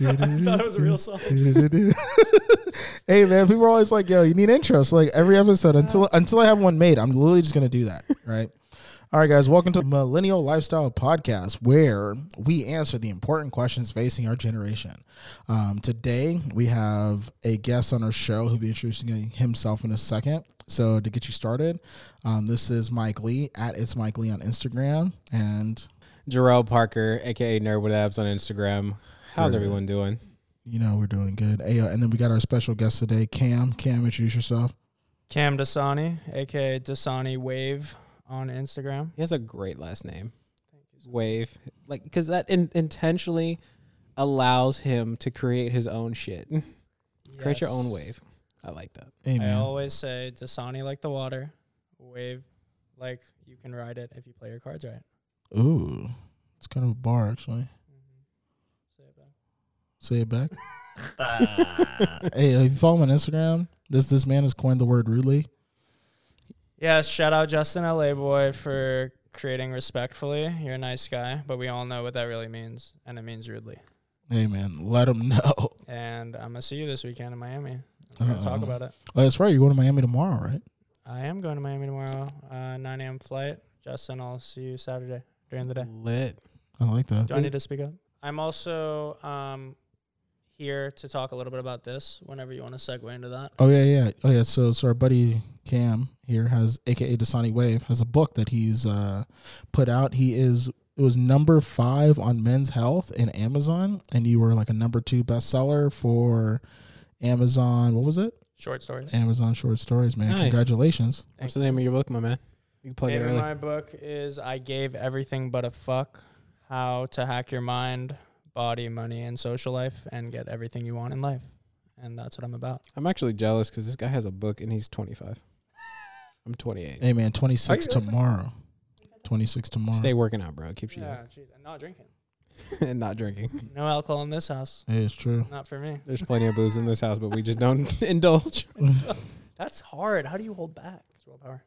Was a real song. hey man, people are always like, "Yo, you need intros." Like every episode until until I have one made, I'm literally just gonna do that, right? All right, guys, welcome to the Millennial Lifestyle Podcast, where we answer the important questions facing our generation. Um, today, we have a guest on our show who'll be introducing himself in a second. So, to get you started, um, this is Mike Lee at It's Mike Lee on Instagram, and Jarrell Parker, aka Nerd with Abs on Instagram. How's Sure. everyone doing? you know we're doing good. Hey, uh, and then we got our special guest today, Cam. Cam, introduce yourself. Cam Dasani, aka Dasani Wave on Instagram. He has a great last name, Wave, like because that in- intentionally allows him to create his own shit. create your own Yes. wave. I like that. Hey, I man. always say Dasani like the water, wave like you can ride it if you play your cards right. Ooh, it's kind of a bar actually. Mm-hmm. Say it back. Say it back. Ah. hey, if you follow him on Instagram, this this man has coined the word rudely. Yes, shout out Justin LA boy for creating respectfully. You're a nice guy, but we all know what that really means, and it means rudely. Hey man, let him know. And I'm gonna see you this weekend in Miami. We're gonna talk Uh-oh. about it. Oh, that's right. You're going to Miami tomorrow, right? I am going to Miami tomorrow, uh, 9 a.m. flight. Justin, I'll see you Saturday during the day. Lit. I like that. Do I need to speak up? I'm also um, here to talk a little bit about this. Whenever you want to segue into that. Oh yeah, yeah. Oh yeah. So so our buddy Cam here has, aka Dasani Wave, has a book that he's uh, put out. He is it was number five on Men's Health in Amazon, and you were like a number two bestseller for Amazon. What was it? Short stories. Amazon short stories, man. Nice. Congratulations. What's the name of your book, my man? You can plug Name it of early. my book is "I Gave Everything But a Fuck: How to Hack Your Mind, Body, Money, and Social Life, and Get Everything You Want in Life." And that's what I'm about. I'm actually jealous because this guy has a book and he's 25. I'm 28. Hey man, twenty six Are you tomorrow. Twenty six tomorrow. Stay working out, bro. Keeps you Yeah, geez, I'm not drinking. and not drinking. No alcohol in this house. Hey, it's true. Not for me. There's plenty of booze in this house, but we just don't indulge. That's hard. How do you hold back? It's willpower.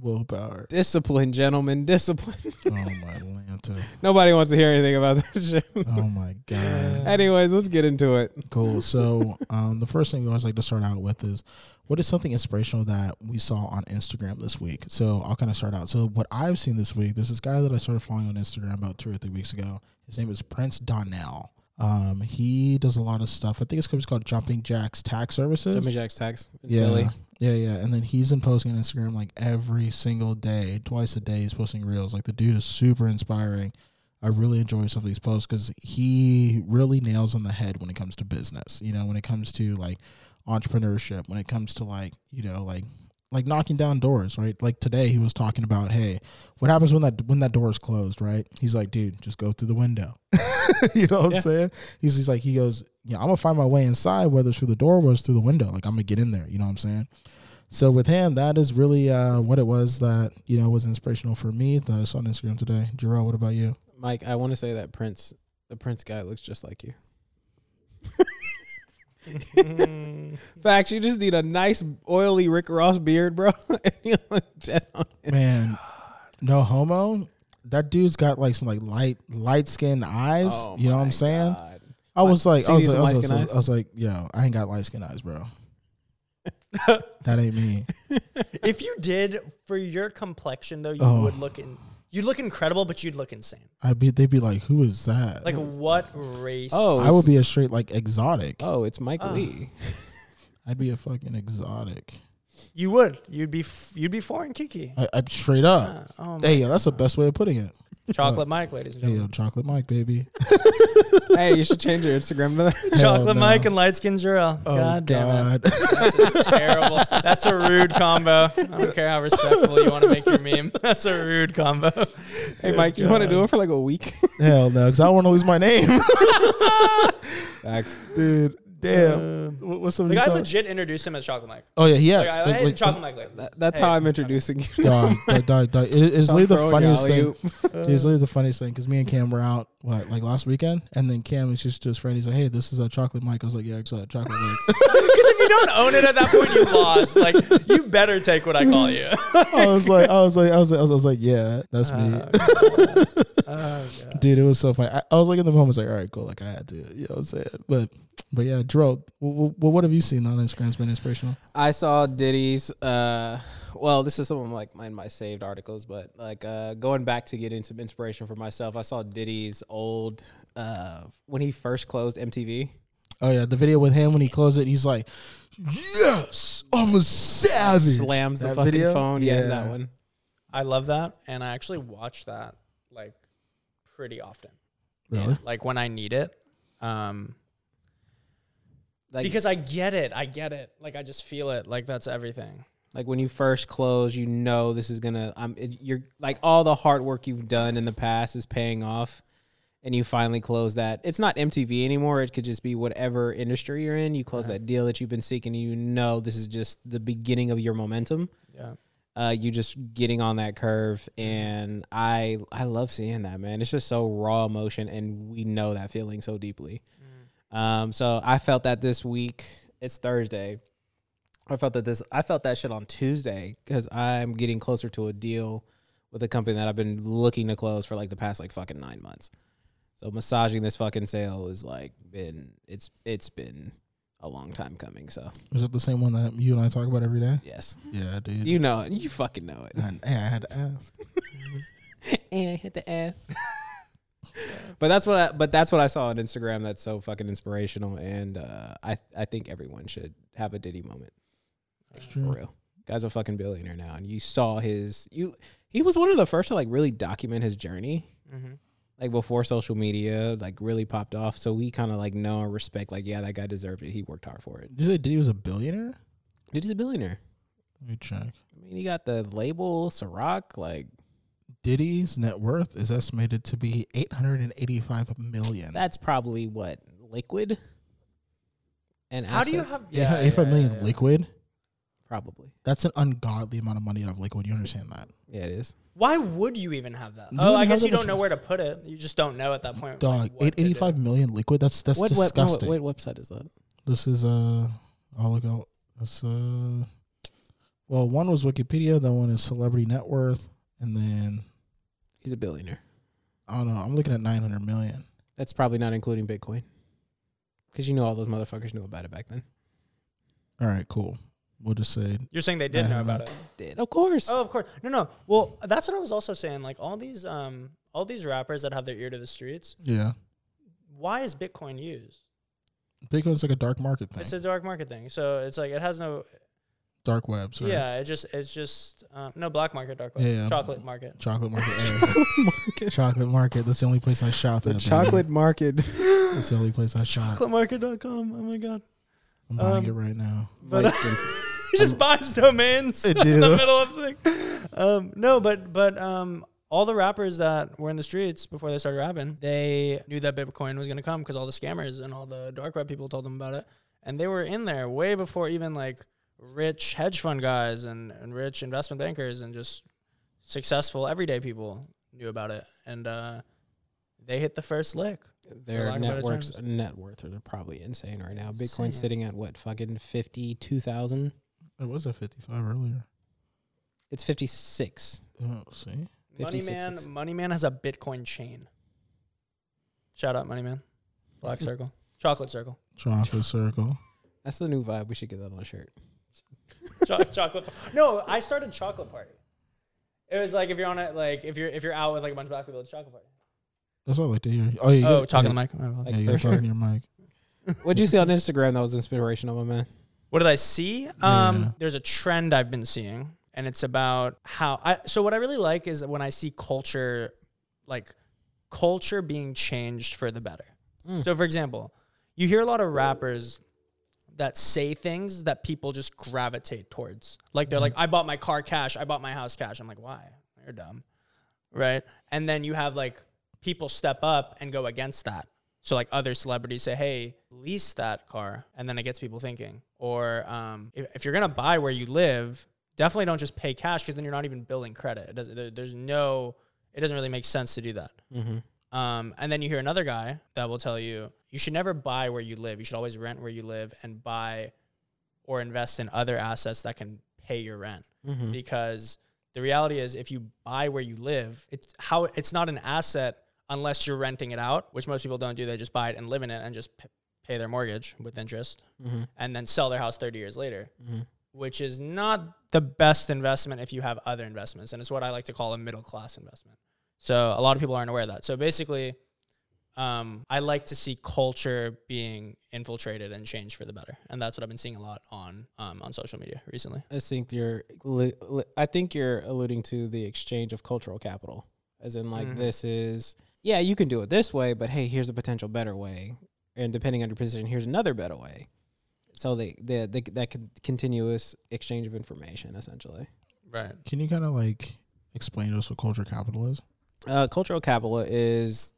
Willpower. Discipline, gentlemen, discipline. Oh my Lanta. Nobody wants to hear anything about that shit. Oh my god. Anyways, let's get into it. Cool. So, um, the first thing we always like to start out with is what is something inspirational that we saw on Instagram this week? So, I'll kind of start out. So, what I've seen this week, there's this guy that I started following on Instagram about two or three weeks ago. His name is Prince Donnell. Um, he does a lot of stuff. I think it's it's called Jumping Jacks Tax Services. Jimmy Jack's tax in yeah, Philly. Yeah, yeah. And then he's been posting on Instagram like every single day, twice a day. He's posting reels. Like the dude is super inspiring. I really enjoy some of these posts because he really nails on the head when it comes to business. You know, when it comes to like entrepreneurship, when it comes to like you know like like knocking down doors, right? Like today he was talking about, hey, what happens when that when that door is closed, right? He's like, dude, just go through the window. you know what Yeah. I'm saying? He's, he's like, he goes, yeah, I'm gonna find my way inside, whether through the door or through the window. Like I'm gonna get in there. You know what I'm saying? So with him, that is really uh, what it was that you know was inspirational for me that I saw on Instagram today. Jarrell, what about you? Mike, I want to say that Prince, the Prince guy, looks just like you. Facts, you just need a nice oily Rick Ross beard, bro. and you look dead on it. Man, no homo. That dude's got like some like light light skinned eyes. Oh you know what I'm saying? God. I was like, I was like, I was, light-skinned like. I was like, yo, I ain't got light skinned eyes, bro. that ain't me. if you did for your complexion though, you Oh. would look in. You'd look incredible, but you'd look insane. I'd be, they'd be like, who is that? Like what race? Oh. I would be a straight like exotic. Oh, it's Mike. Lee. I'd be a fucking exotic. you would. You'd be. F- you'd be foreign Kiki. I, I straight up. Ah, oh my Hey, yo, that's the best way of putting it. Chocolate Mike, ladies and Hey, yo, gentlemen. chocolate Mike, baby. hey, you should change your Instagram to that. Chocolate no. Mike and light skin Jarrell. Oh God God. damn it. That's a terrible. That's a rude combo. I don't care how respectful you want to make your meme. That's a rude combo. Hey, Mike, you want to do it for like a week? Hell no, because I don't want to lose my name, Facts. dude. Damn. Um, what- What's some of Like these I songs? legit introduced him as Chocolate Mike. Oh yeah, he Like, has. I, I Like, like, Chocolate Mike lately. That, that's Hey, how I'm introducing you. dog, dog, dog, dog. It, it's literally the Throwing funniest alley thing. oop. It's literally the funniest thing because me and Cam were out what like last weekend, and then Cam was just to his friend. He's like, "Hey, this is a chocolate Mike." I was like, "Yeah, it's a chocolate Mike." Because don't own it at that point, you lost. Like you better take what I call you. I was like, I was like, I was like, I was, I was like, yeah, that's me. Oh, God. Oh, God. Dude, it was so funny. I, I was like in the moment, was like, all right, cool. Like I had to, you know what I'm saying? But, but yeah, Dro, well, what have you seen on Instagram's been inspirational? I saw Diddy's. Uh, well, this is some of like my, my saved articles, but like uh, going back to getting some inspiration for myself, I saw Diddy's old uh, when he first closed MTV. Oh yeah, the video with him when he closed it, he's like, "Yes, I'm a savage." Slams the That fucking video? phone. Yeah. Yeah. that one. I love that, and I actually watch that like pretty often. Really? Like when I need it. Um, Like, because I get it. I get it. Like I just feel it. Like that's everything. like when you first close, you know this is gonna. Um, it, you're like all the hard work you've done in the past is paying off, and you finally close that. It's not MTV anymore. It could just be whatever industry you're in. You close Yeah. that deal that you've been seeking. And you know this is just the beginning of your momentum. Yeah. uh, you just getting on that curve and i i love seeing that man it's just so raw emotion and we know that feeling so deeply um so i felt that this week it's thursday i felt that this i felt that shit on tuesday because i'm getting closer to a deal with a company that i've been looking to close for like the past like fucking nine months so massaging this fucking sale is like been it's it's been a long time coming so Is that the same one that you and I talk about every day? yes Yeah, dude. you know it. you fucking know it I, I had to ask. and I hit the F. but that's what I, but that's what I saw on Instagram that's so fucking inspirational and uh, I I think everyone should have a Diddy moment. That's For true. real. Guy's a fucking billionaire now and you saw his you he was one of the first to like really document his journey Mm-hmm. Like before social media like really popped off so we kind of like know and respect like yeah that guy deserved it he worked hard for it Did you say Diddy was a billionaire? Diddy's a billionaire Let me check. I mean he got the label Ciroc like Diddy's net worth is estimated to be 885 million. that's probably what liquid and How do you have? yeah, 85 million liquid. probably That's an ungodly amount of money to have liquid. You understand that? yeah it is Why would you even have that? You oh, I have guess that you don't much- know where to put it. You just don't know at that point. Dog, like, what to do. 885 million liquid. That's that's what, web- no, disgusting. what, what website is that This is uh, I'll look out. This uh, well, one was Wikipedia. That one is Celebrity Net Worth, and then he's a billionaire I don't know. I'm looking at 900 million. that's probably not including bitcoin because you know all those motherfuckers knew about it back then All right, cool. We'll just say You're saying they did know about it. did of course Oh, of course. No, no. Well, that's what I was also saying. Like all these, um, all these rappers that have their ear to the streets. yeah. Why is Bitcoin used? Bitcoin's like a dark market thing. It's a dark market thing. So it's like it has no. dark web. Sorry. Yeah, it just it's just um, no black market, dark web, Yeah, yeah. chocolate market. Chocolate market. eh. chocolate market. That's the only place I shop the at. baby. chocolate market That's the only place I shop. Chocolatemarket.com. Oh my god. I'm buying Um, it right now. But Light skins. he just buys domains in the middle of the thing. Um, no, but but um, all the rappers that were in the streets before they started rapping, they knew that Bitcoin was gonna come because all the scammers and all the dark web people told them about it, and they were in there way before even like rich hedge fund guys and, and rich investment bankers and just successful everyday people knew about it, and uh, they hit the first lick. their lack of better networks terms. net worth are probably insane right now Insane. bitcoin's sitting at what fucking 52000 It was at 55 earlier. it's 56 Oh, see? Money 56 Man, Money Man has a Bitcoin chain. Shout out Money Man, Black Circle, Chocolate Circle, Chocolate circle. that's the new vibe we should get that on a shirt Cho- chocolate. No, I started Chocolate Party. It was like if you're on it, like if you're if you're out with like a bunch of black people, it's Chocolate Party. That's what I like to hear. Oh, yeah. Oh, you- talking yeah, to the mic. Oh, well. Yeah, you're talking to your mic. what'd you see on instagram that was inspirational my man What did I see? Um, Yeah. there's a trend I've been seeing, and it's about how I. So what I really like is when I see culture, like culture being changed for the better. Mm. So for example, you hear a lot of rappers that say things that people just gravitate towards. Like they're like, I bought my car cash, I bought my house cash. I'm like, why? You're dumb. Right? And then you have like people step up and go against that. So like other celebrities say, hey, lease that car. And then it gets people thinking. Or um, if, if you're gonna buy where you live, definitely don't just pay cash because then you're not even building credit. It doesn't there, there's no it doesn't really make sense to do that. mm-hmm. Um, and then you hear another guy that will tell you you should never buy where you live. You should always rent where you live and buy or invest in other assets that can pay your rent Mm-hmm. because the reality is if you buy where you live it's how it's not an asset unless you're renting it out which most people don't do they just buy it and live in it and just p- pay their mortgage with interest Mm-hmm. and then sell their house 30 years later Mm-hmm. which is not the best investment if you have other investments and it's what i like to call a middle class investment so a lot of people aren't aware of that so basically um, I like to see culture being infiltrated and changed for the better, and that's what I've been seeing a lot on um, on social media recently. I think you're. li- li- I think you're alluding to the exchange of cultural capital, as in like Mhm. this is. Yeah, you can do it this way, but hey, here's a potential better way, and depending on your position, here's another better way. So they, the the that continuous exchange of information, essentially. Right. Can you kind of like explain to us what cultural capital is? Uh, cultural capital is,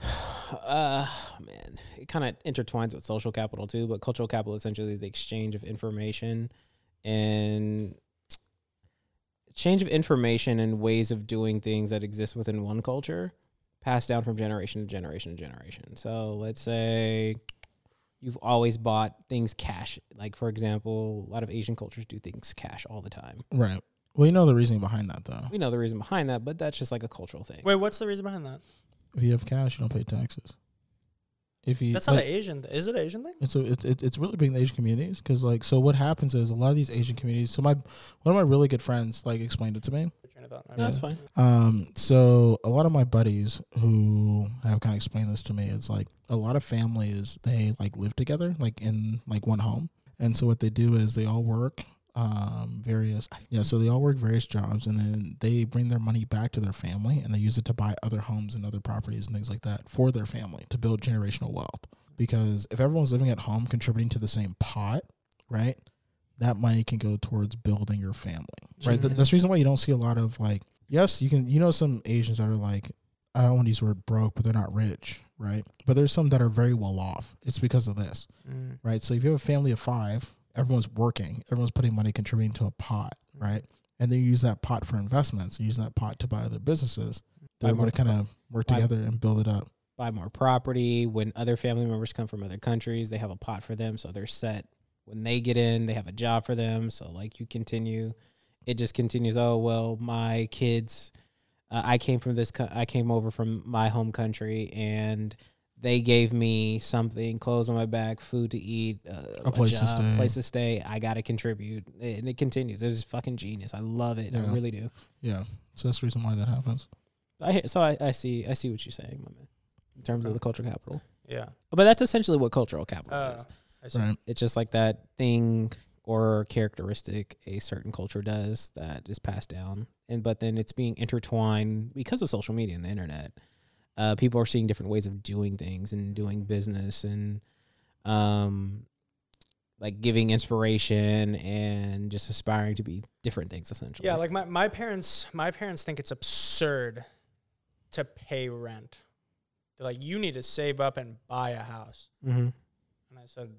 uh, man, it kind of intertwines with social capital too. But cultural capital essentially is the exchange of information and exchange of information and ways of doing things that exist within one culture, passed down from generation to generation to generation. So let's say you've always bought things cash. Like for example, a lot of Asian cultures do things cash all the time. Right. Well, you know the reasoning behind that though. We know the reason behind that, but that's just like a cultural thing. Wait, what's the reason behind that? If you have cash, you don't pay taxes. If you That's not like, an Asian. Th- is it an Asian thing? it's a, it, it, it's really big in the Asian communities because like so what happens is a lot of these Asian communities. So my one of my really good friends like explained it to me. Train of thought. My Yeah. That's fine. Um, so a lot of my buddies who have kind of explained this to me, it's like a lot of families they like live together, like in like one home, and so what they do is they all work um various yeah so they all work various jobs and then they bring their money back to their family and they use it to buy other homes and other properties and things like that for their family to build generational wealth. Because if everyone's living at home contributing to the same pot right that money can go towards building your family right? Mhm. that's the reason why you don't see a lot of like yes you can you know some asians that are like i don't want to use the word broke but they're not rich right? But there's some that are very well off. It's because of this Mm. right? So if you have a family of five everyone's working everyone's putting money contributing to a pot right and then you use that pot for investments you use that pot to buy other businesses Buy to kind of work buy- together and build it up buy more property. When other family members come from other countries, they have a pot for them, so they're set. When they get in, they have a job for them. So like you continue, it just continues. Oh well, my kids, uh, I came from this. Co- I came over from my home country, and they gave me something: clothes on my back, food to eat, uh, A place to stay. place to stay. I got to contribute, and it continues. It is fucking genius. I love it. I really do. yeah so that's the reason why that happens I hear- so I, I see I see what you're saying, my man. In terms of the cultural capital. Yeah. But that's essentially what cultural capital Uh, is. I see. right It's just like that thing or characteristic a certain culture does that is passed down. And but then it's being intertwined because of social media and the internet. Uh, people are seeing different ways of doing things and doing business and um like giving inspiration and just aspiring to be different things essentially. Yeah, like my, my parents my parents think it's absurd to pay rent. They're like, you need to save up and buy a house. mm-hmm. And I said,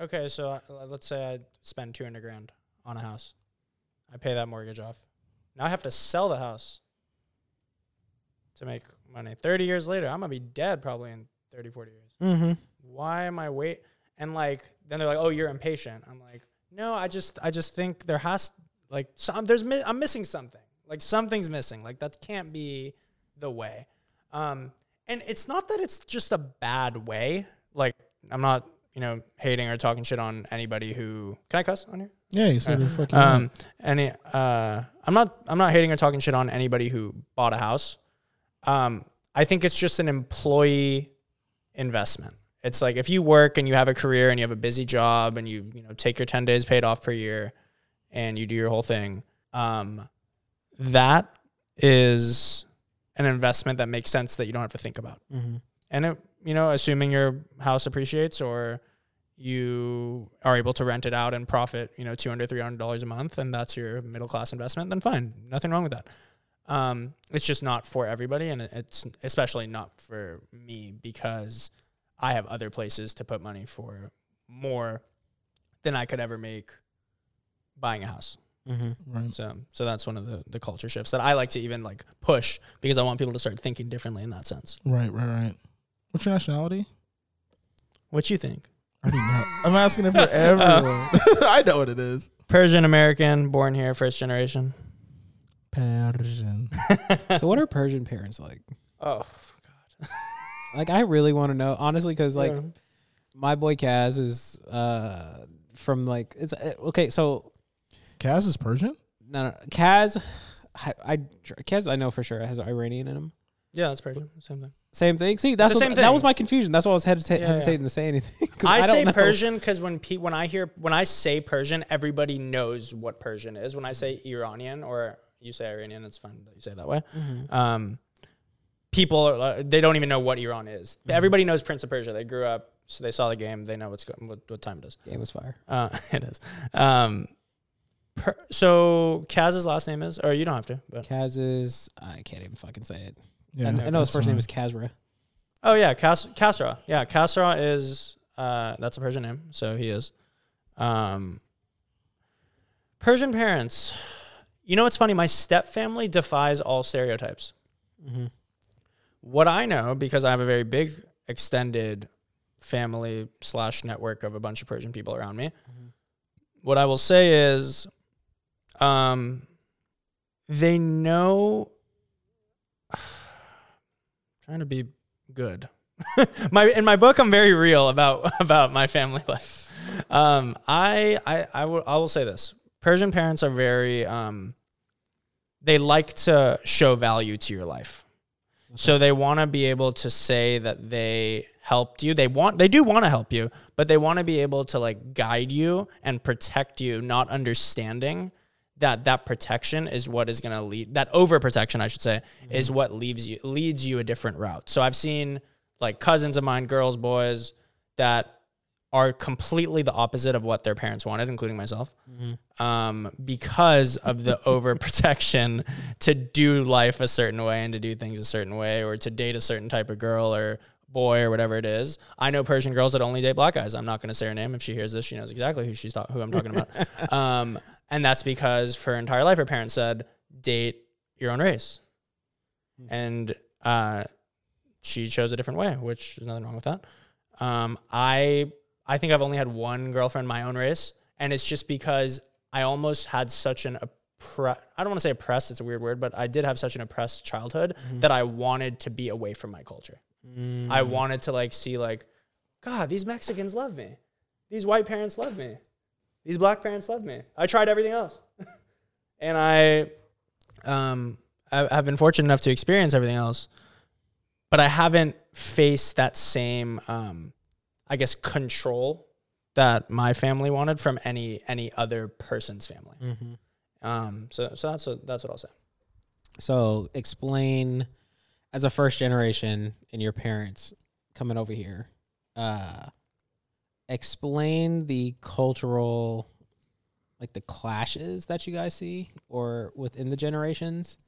okay, so I, let's say I spend 200 grand on a house. I pay that mortgage off. Now I have to sell the house to make money. 30 years later, I'm going to be dead probably in 30, 40 years. Mm-hmm. Why am I wait? And like, then they're like, oh, you're impatient. I'm like, no, I just, I just think there has, like, some, there's, mi- I'm missing something. Like something's missing. Like that can't be the way. Um, and it's not that it's just a bad way. Like I'm not, you know, hating or talking shit on anybody who can I cuss on here? yeah you said Uh, fucking Um, any, uh, I'm not, I'm not hating or talking shit on anybody who bought a house. Um, I think it's just an employee investment. It's like if you work and you have a career and you have a busy job and you, you know, take your 10 days paid off per year and you do your whole thing. Um, that is an investment that makes sense that you don't have to think about. Mm-hmm. And it, you know, assuming your house appreciates or you are able to rent it out and profit, you know, $200, $300 a month, and that's your middle class investment, then fine. Nothing wrong with that. Um, it's just not for everybody. And it's especially not for me because I have other places to put money for more than I could ever make buying a house. Mm-hmm. right So, so that's one of the, the culture shifts that I like to even like push because I want people to start thinking differently in that sense. right right right what's your nationality What you think? I already know. I'm asking it for everyone. I know what it is. Persian American, born here, first generation. Persian. so what are Persian parents like? Oh, God. Like I really want to know honestly because like Yeah. my boy Kaz is uh from like it's uh, okay so Kaz is Persian? no, no Kaz I, I Kaz I know for sure it has Iranian in him. yeah, that's Persian. Same thing. Same thing. See, that's the what- same that was my confusion. That's why I was hesita- Yeah, yeah. hesitating to say anything. 'cause I, don't say know. Persian because when pe- when I hear when I say Persian, everybody knows what Persian is. When I say Iranian or you say Iranian, it's fine that you say it that way. Mm-hmm. Um, people are, they don't even know what Iran is. Mm-hmm. Everybody knows Prince of Persia. They grew up, so they saw the game. They know what's go- what, what time it is. Game was fire. Uh, it is. Um, per, so Kaz's last name is, or you don't have to. But Kaz is I can't even fucking say it. Yeah, I, I know his first name is Kazra. oh yeah, Kas- Kasra. Yeah, Kasra is uh, that's a Persian name. So he is. Um, Persian parents. You know what's funny? My step family defies all stereotypes. Mm-hmm. what I know, because I have a very big extended family slash network of a bunch of Persian people around me, what I will say is, um, they know. trying to be good. my in my book, I'm very real about about my family life. Um, I I I will I will say this: Persian parents are very um, they like to show value to your life. So they want to be able to say that they helped you. They want they do want to help you, but they want to be able to like guide you and protect you, not understanding that that protection is what is going to lead that overprotection, I should say, is what leaves you leads you a different route. So I've seen like cousins of mine, girls, boys that are completely the opposite of what their parents wanted, including myself, um, because of the overprotection to do life a certain way and to do things a certain way or to date a certain type of girl or boy or whatever it is. I know Persian girls that only date black guys. I'm not going to say her name. If she hears this, she knows exactly who she's ta- who I'm talking about. um, and that's because for her entire life, her parents said, date your own race. And uh, she chose a different way, which there's nothing wrong with that. Um, I I think I've only had one girlfriend my own race, and it's just because I almost had such an oppre- I don't want to say oppressed, it's a weird word, but I did have such an oppressed childhood that I wanted to be away from my culture. I wanted to like see like, God, these Mexicans love me. These white parents love me. These black parents love me. I tried everything else. and I um I, I've been fortunate enough to experience everything else. But I haven't faced that same um I guess control that my family wanted from any any other person's family. Mm-hmm. Um, so so that's what, that's what I'll say. So explain as a first generation and your parents coming over here, uh explain the cultural like the clashes that you guys see or within the generations.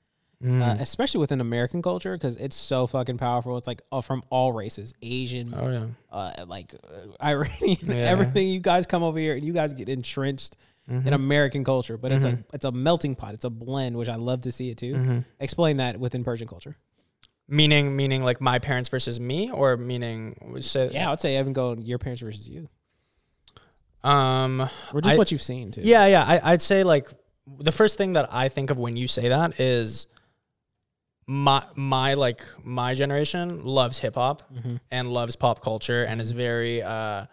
Uh, especially within American culture, because it's so fucking powerful. It's like uh, from all races, Asian, oh yeah, uh, like uh, Iranian, Yeah. everything. You guys come over here and you guys get entrenched Mm-hmm. in American culture, but it's a it's a melting pot. It's a blend, which I love to see it too. Mm-hmm. Explain that within Persian culture. meaning meaning like my parents versus me, or meaning Yeah, I would say even go your parents versus you, um or just I- what you've seen too. Yeah, yeah. I, I'd say like the first thing that I think of when you say that is my my like my generation loves hip hop and loves pop culture and is very uh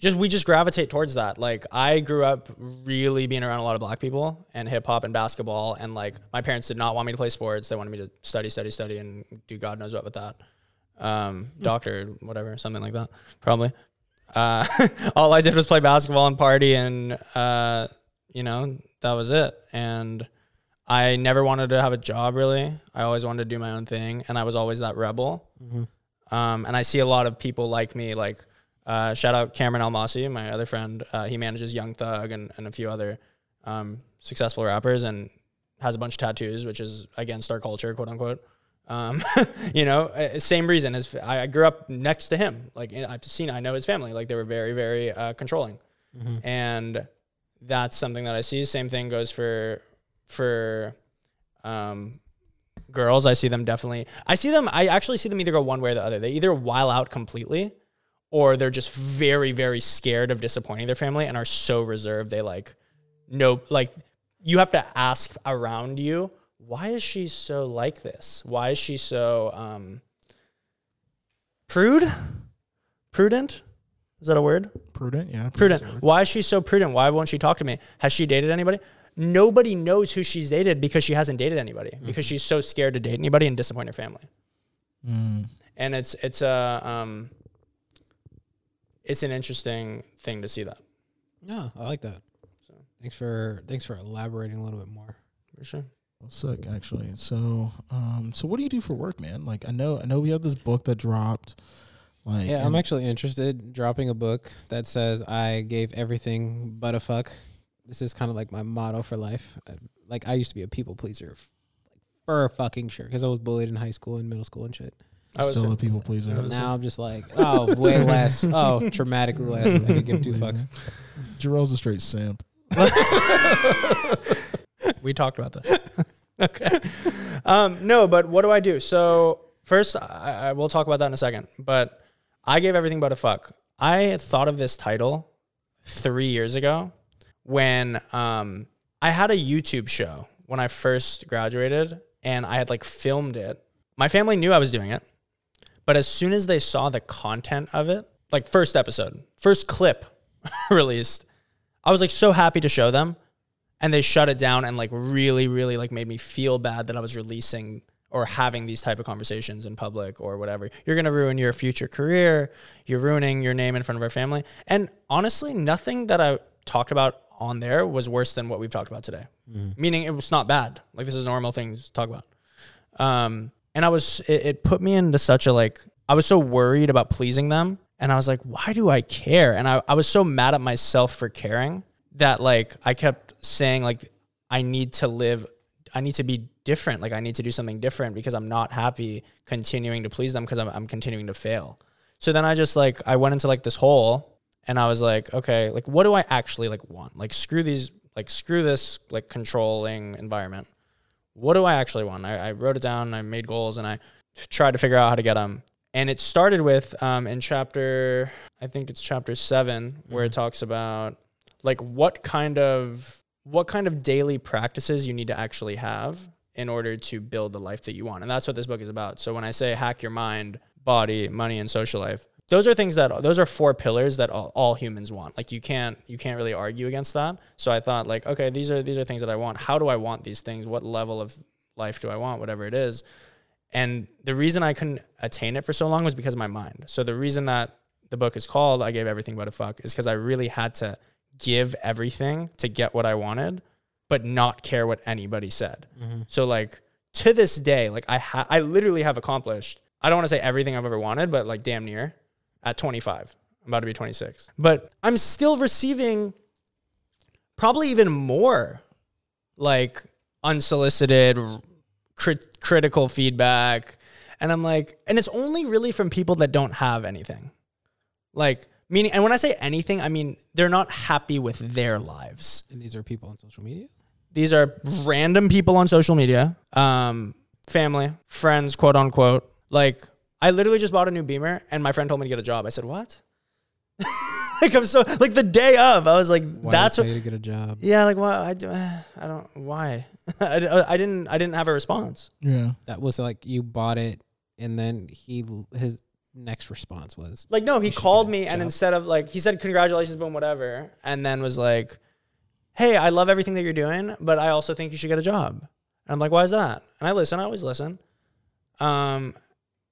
just we just gravitate towards that. Like I grew up really being around a lot of black people and hip hop and basketball and like my parents did not want me to play sports. They wanted me to study, study, study and do God knows what with that. Um, doctor, whatever, something like that. Probably. Uh, all I did was play basketball and party, and uh, you know that was it. And I never wanted to have a job. Really, I always wanted to do my own thing, and I was always that rebel. Um, and I see a lot of people like me, like uh, shout out Cameron Almasi, my other friend. Uh, he manages Young Thug and, and a few other um, successful rappers, and has a bunch of tattoos, which is against our culture, quote unquote. Um, you know, uh, same reason as I grew up next to him. Like I've seen, I know his family. Like they were very, very uh, controlling, and that's something that I see. Same thing goes for for um, girls. I see them definitely. I see them. I actually see them either go one way or the other. They either while out completely, or they're just very very scared of disappointing their family and are so reserved they like no like you have to ask around you why is she so like this why is she so um prude prudent is that a word Prudent, yeah. prudent. word. Why is she so prudent? Why won't she talk to me? Has she dated anybody? Nobody knows who she's dated because she hasn't dated anybody because she's so scared to date anybody and disappoint her family. Mm. And it's it's a um, it's an interesting thing to see that Yeah, I like that. So. Thanks for thanks for elaborating a little bit more. for sure. Well, sick, actually. So, um, so what do you do for work, man? Like, I know, I know, we have this book that dropped. Like, Yeah, I'm actually interested dropping a book that says I gave everything but a fuck. This is kind of like my motto for life. Uh, Like I used to be a people pleaser, f- like for fucking sure, because I was bullied in high school and middle school and shit. I was still too. a people pleaser. So now I'm just like, oh, way less. Oh, traumatically less. I could give two fucks. Jarrell's a straight simp. We talked about that. okay. Um, no, but what do I do? So first, I, I will talk about that in a second. But I gave everything but a fuck. I thought of this title three years ago when um, I had a YouTube show when I first graduated, and I had like filmed it. My family knew I was doing it, but as soon as they saw the content of it, like first episode, first clip released, I was like so happy to show them and they shut it down and like really really like made me feel bad that i was releasing or having these type of conversations in public or whatever. You're going to ruin your future career. You're ruining your name in front of our family. And honestly nothing that i talked about on there was worse than what we've talked about today. Meaning it was not bad. Like this is normal things to talk about. Um and i was it, it put me into such a like i was so worried about pleasing them. And i was like why do i care? And i, I was so mad at myself for caring that like I kept saying like I need to live I need to be different. Like I need to do something different because I'm not happy continuing to please them because I'm, I'm continuing to fail. So then I just like I went into like this hole and I was like okay like what do I actually like want? Like screw these like screw this like controlling environment. What do I actually want? I, I wrote it down I made goals and I tried to figure out how to get them and it started with um, in chapter I think it's chapter seven where it talks about like what kind of what kind of daily practices you need to actually have in order to build the life that you want. And that's what this book is about. So when i say hack your mind body money and social life those are things that those are four pillars that all, all humans want. Like you can't you can't really argue against that. So i thought like okay these are these are things that i want. How do i want these things? What level of life do i want? Whatever it is. And the reason i couldn't attain it for so long was because of my mind. So the reason that the book is called i gave everything but a fuck is because i really had to give everything to get what I wanted, but not care what anybody said. Mm-hmm. So like to this day, like I ha- I literally have accomplished. I don't want to say everything I've ever wanted, but like damn near at 25. I'm about to be 26. But I'm still receiving probably even more like unsolicited crit- critical feedback and I'm like and it's only really from people that don't have anything. Like meaning and when I say anything, I mean they're not happy with their lives. And these are people on social media. These are random people on social media, um, family, friends, quote unquote. Like, I literally just bought a new Beamer, and my friend told me to get a job. I said, "What?" like, I'm so like the day of. I was like, Why "That's did what." I tell you to get a job. Yeah, like why? I, do, I don't. Why? I, I didn't. I didn't have a response. Yeah. That was like you bought it, and then he his next response was Like, no, he called me, and instead of like, he said, "Congratulations, boom, whatever," and then was like, "Hey, I love everything that you're doing, but I also think you should get a job." And I'm like, "Why is that?" And I listen. I always listen. Um,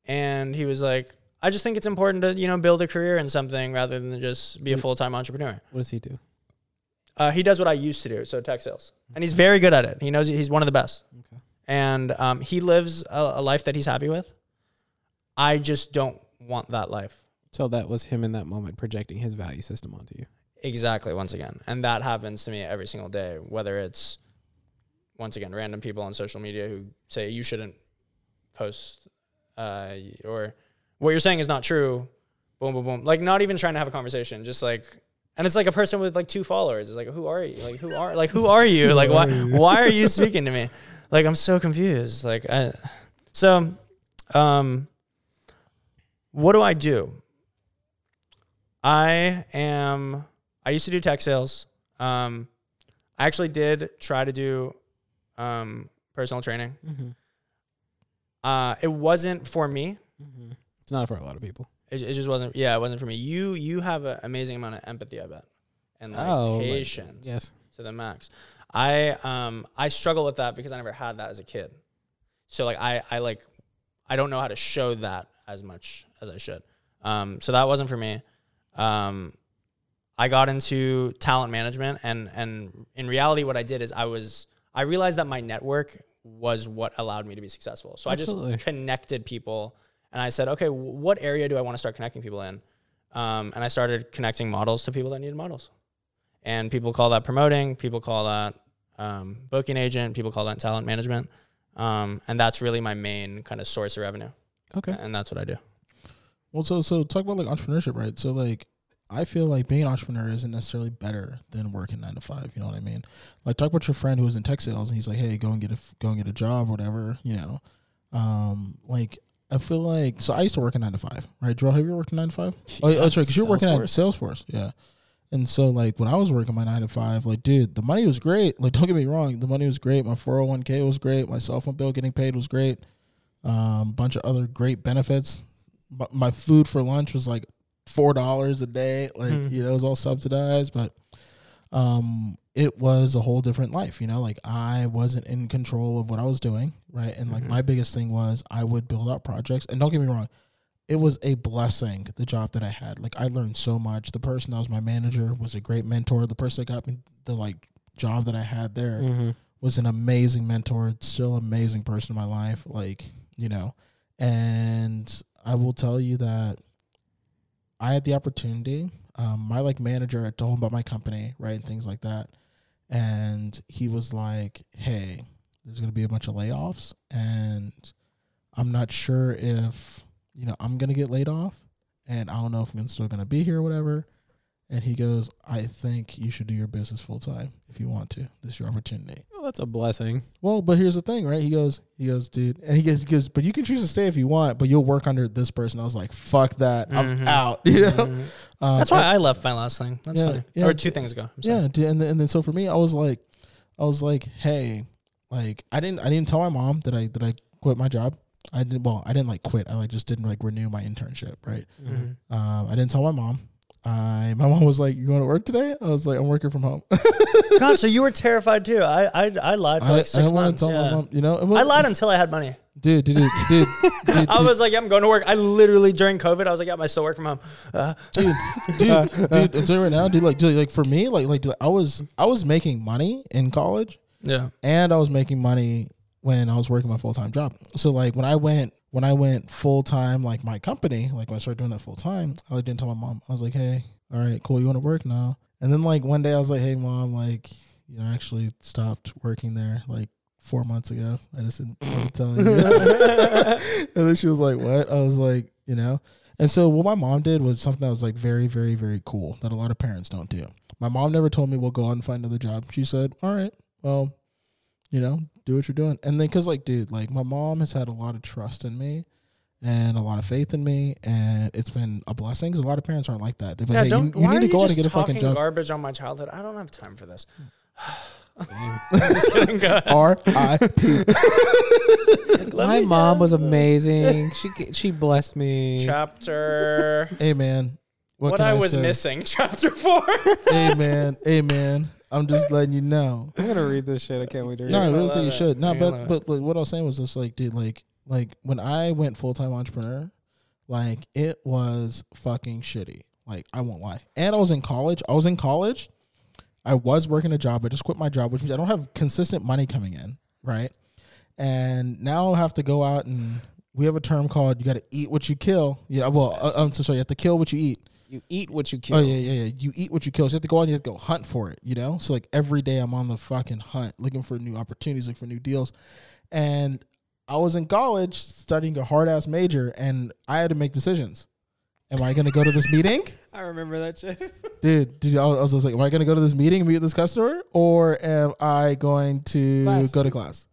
and he was like, "I just think it's important to you know build a career in something rather than just be a full time entrepreneur." what does he do? Uh, he does what I used to do, so tech sales, and he's very good at it. He knows he's one of the best, Okay. and um, he lives a, a life that he's happy with. I just don't want that life. So that was him in that moment projecting his value system onto you. Exactly, once again. And that happens to me every single day, whether it's once again random people on social media who say you shouldn't post uh, or what you're saying is not true. Boom, boom, boom. Like not even trying to have a conversation, just like and it's like a person with like two followers. It's like, who are you? Like who are like who are you? Like why why are you speaking to me? Like I'm so confused. Like I so um what do I do? I am. I used to do tech sales. Um, I actually did try to do um, personal training. Mm-hmm. Uh, it wasn't for me. Mm-hmm. It's not for a lot of people. It, it just wasn't. Yeah, it wasn't for me. You you have an amazing amount of empathy, I bet, and like Oh, like- patience Yes. to the max. I um I struggle with that because I never had that as a kid. So like I I like I don't know how to show that as much as I should. Um, so that wasn't for me. Um, I got into talent management, and and in reality, what I did is I was I realized that my network was what allowed me to be successful. So I just connected people, and I said, okay, wh- what area do I want to start connecting people in? Um, and I started connecting models to people that needed models, and people call that promoting. People call that um, booking agent. People call that talent management. Um, and that's really my main kind of source of revenue, Okay. and that's what I do. Well, so so talk about like entrepreneurship, right? So like, I feel like being an entrepreneur isn't necessarily better than working nine to five. You know what I mean? Like, talk about your friend who was in tech sales, and he's like, "Hey, go and get a go and get a job, whatever." You know, um, like I feel like so I used to work in nine to five, right? Joel, have you worked in nine to five? Oh, that's right, because you're working at Salesforce, yeah. And so, like, when I was working my nine to five, like, dude, the money was great. Like, don't get me wrong, the money was great. My 401k was great. My cell phone bill getting paid was great. Um, bunch of other great benefits. My food for lunch was like four dollars a day. Like, Hmm. you know, it was all subsidized, but um, it was a whole different life. You know, like I wasn't in control of what I was doing, right? And like Mhm. my biggest thing was I would build out projects. And don't get me wrong, it was a blessing the job that I had. Like I learned so much. The person that was my manager was a great mentor. The person that got me the like job that I had there Mm-hmm. was an amazing mentor, still amazing person in my life, like, you know. And I will tell you that I had the opportunity. Um, my like manager, I told him about my company, right, and things like that. And he was like, Hey, there's gonna be a bunch of layoffs and I'm not sure if, you know, I'm gonna get laid off and I don't know if I'm still gonna be here or whatever. And he goes, I think you should do your business full time if you want to. This is your opportunity. Well, that's a blessing. Well, but here's the thing, right? He goes, he goes, dude, and he goes, he goes, but you can choose to stay if you want, but you'll work under this person. I was like, fuck that, I'm Mhm. out. You know, Mhm. um, That's why I left my last thing. That's Yeah, funny. yeah. or two things ago. I'm yeah, and then, and then so for me, I was like, I was like, hey, like I didn't, I didn't tell my mom that I that I quit my job. I didn't. well, I didn't like quit. I like just didn't like renew my internship, right? Mhm. Um, I didn't tell my mom. I my mom was like, "You going to work today?" I was like, "I'm working from home." God, so you were terrified too. I I, I lied for I, like six want months. to tell my yeah. mom, you know. and I lied until I had money. dude, dude, dude, dude, dude, I was like, yeah, I'm going to work. I literally during COVID, I was like, yeah, I still work from home. Uh, dude, dude, dude, I'm telling you right now, dude. Like, dude, like for me, like, like dude, I was, I was making money in college, yeah. and I was making money when I was working my full time job. So, like, when I went, when I went full time, like my company, like when I started doing that full time, I didn't tell my mom. I was like, hey, all right, cool, you want to work now? And then like one day, I was like, hey, mom, like, you know, I actually stopped working there, like. Four months ago, I just didn't tell you. and then she was like, "What?" I was like, "You know." And so what my mom did was something that was like very, very, very cool that a lot of parents don't do. My mom never told me, "Well, go out and find another job." She said, "All right, well, you know, do what you're doing." And then, cause like, dude, like my mom has had a lot of trust in me and a lot of faith in me, and it's been a blessing. Cause a lot of parents aren't like that. They're like, Yeah, "Hey, don't. you, you need to go out just and get a fucking talking job." garbage on my childhood? I don't have time for this. Just kidding, go ahead. R I P. My mom was amazing. She she blessed me. Chapter. Amen. what, what can I, I, was say? missing. Chapter four. Amen. man, hey man. I'm just letting you know. I'm gonna read this shit. I can't wait to read No, I it. gonna really love think you should. No, but, but but what I was saying was just like, dude, like like when I went full time entrepreneur, like it was fucking shitty. Like I won't lie. And I was in college. I was in college. I was working a job. I just quit my job, which means I don't have consistent money coming in, right? And now I have to go out and we have a term called you got to eat what you kill. Yeah, well, uh, I'm so sorry. You have to kill what you eat. You eat what you oh, kill. Oh yeah, yeah, yeah. You eat what you kill. So you have to go out and you have to go hunt for it, you know? So like every day I'm on the fucking hunt, looking for new opportunities, looking for new deals. And I was in college studying a hard ass major and I had to make decisions. Am I gonna go to this meeting? I remember that shit. Dude, dude, I was just like, am I gonna go to this meeting and meet this customer? Or am I going to Class. go to class?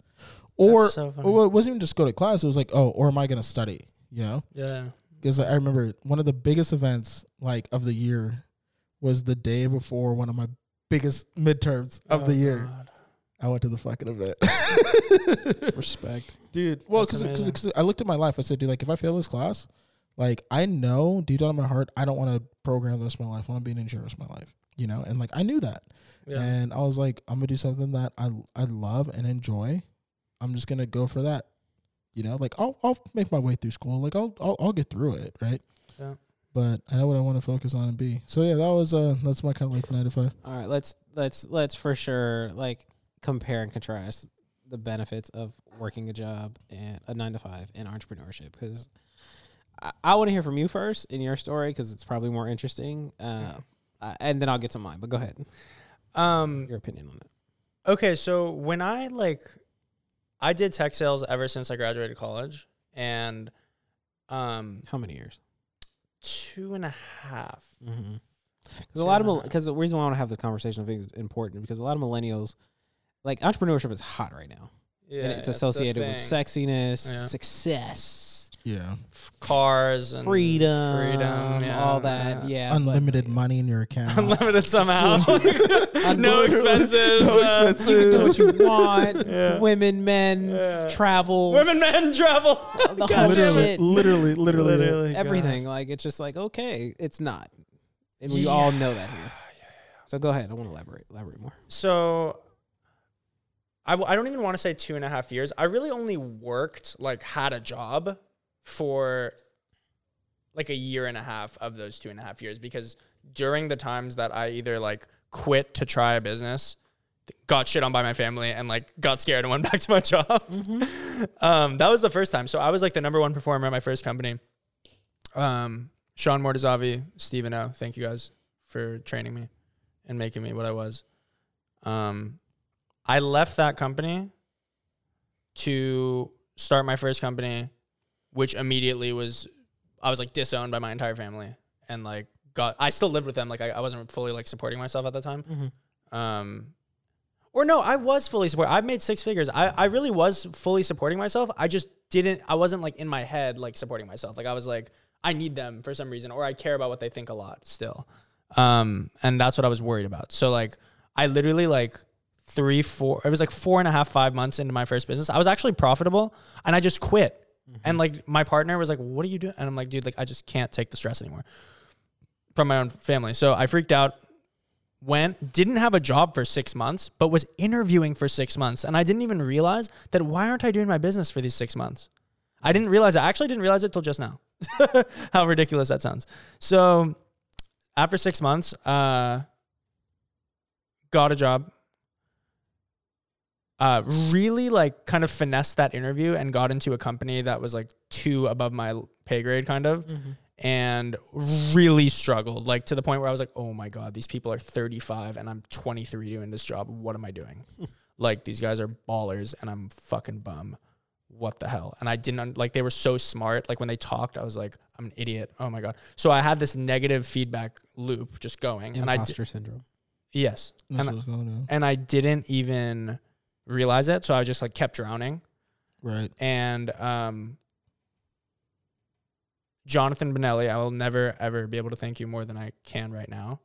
Or so or it wasn't even just go to class, it was like, oh, or am I gonna study? You know? Yeah. Because I remember one of the biggest events like of the year was the day before one of my biggest midterms of Oh, the year. God. I went to the fucking event. Respect. dude. Well, That's because. I looked at my life, I said, dude, like if I fail this class, like I know deep down in my heart, I don't want to program the rest of my life. I want to be an engineer the rest of my life, you know. And like I knew that, Yeah. and I was like, I'm gonna do something that I I love and enjoy. I'm just gonna go for that, you know. Like I'll I'll make my way through school. Like I'll I'll, I'll get through it, right? Yeah. But I know what I want to focus on and be. So yeah, that was uh that's my kind of like nine to five. All right, let's let's let's for sure like compare and contrast the benefits of working a job and a nine to five in entrepreneurship because I, I want to hear from you first in your story because it's probably more interesting, uh, uh, and then I'll get to mine. But go ahead, Um. your opinion on it. Okay, so when I like, I did tech sales ever since I graduated college, and um, How many years? two and a half. Mm-hmm. Because a lot of because the reason why I want to have this conversation I think is important because a lot of millennials like entrepreneurship is hot right now Yeah, and it's associated with sexiness, Yeah. success, Yeah, cars and freedom, freedom, yeah, all that. Yeah, but- unlimited money in your account. unlimited somehow. no expenses. no uh, expenses. You can do what you want. Yeah. Women, men, Yeah. travel, Women, men, travel. the whole literally, shit, literally, literally, Literally. everything. Like it's just like okay, it's not, and we all know that here. So go ahead. I want to elaborate. Elaborate more. So I, w- I don't even want to say two and a half years. I really only worked, like, had a job for like a year and a half of those two and a half years because during the times that I either like quit to try a business, got shit on by my family, and like got scared and went back to my job. um, that was the first time. So I was like the number one performer at my first company. Um, Sean Mortazavi, Stephen O. Thank you guys for training me and making me what I was. Um, I left that company to start my first company, which immediately was I was like disowned by my entire family and like got I still lived with them. Like I, I wasn't fully like supporting myself at the time. Mm-hmm. Um, or no, I was fully support. I've made six figures. I, I really was fully supporting myself. I just didn't. I wasn't like in my head like supporting myself. Like I was like I need them for some reason, or I care about what they think a lot still. Um, and that's what I was worried about. So like I literally like three, four. It was like four and a half, five months into my first business. I was actually profitable, and I just quit. And like my partner was like, "What are you doing?" And I'm like, "Dude, like I just can't take the stress anymore from my own family." So I freaked out went, didn't have a job for six months, but was interviewing for six months. And I didn't even realize that why aren't I doing my business for these six months? I didn't realize. I actually didn't realize it till just now. How ridiculous that sounds. So after six months, uh, got a job. Uh, really like kind of finessed that interview and got into a company that was like two above my pay grade kind of and really struggled like to the point where I was like, "Oh my god, these people are 35 and I'm 23 doing this job. What am I doing?" like these guys are ballers and I'm fucking bum. What the hell? And I didn't like they were so smart. Like when they talked, I was like, "I'm an idiot." Oh my god. So I had this negative feedback loop just going and I Imposter syndrome. yes. That's And, going and I didn't even realize it, so I just like kept drowning Right. and um, Jonathan Benelli, I will never ever be able to thank you more than I can right now.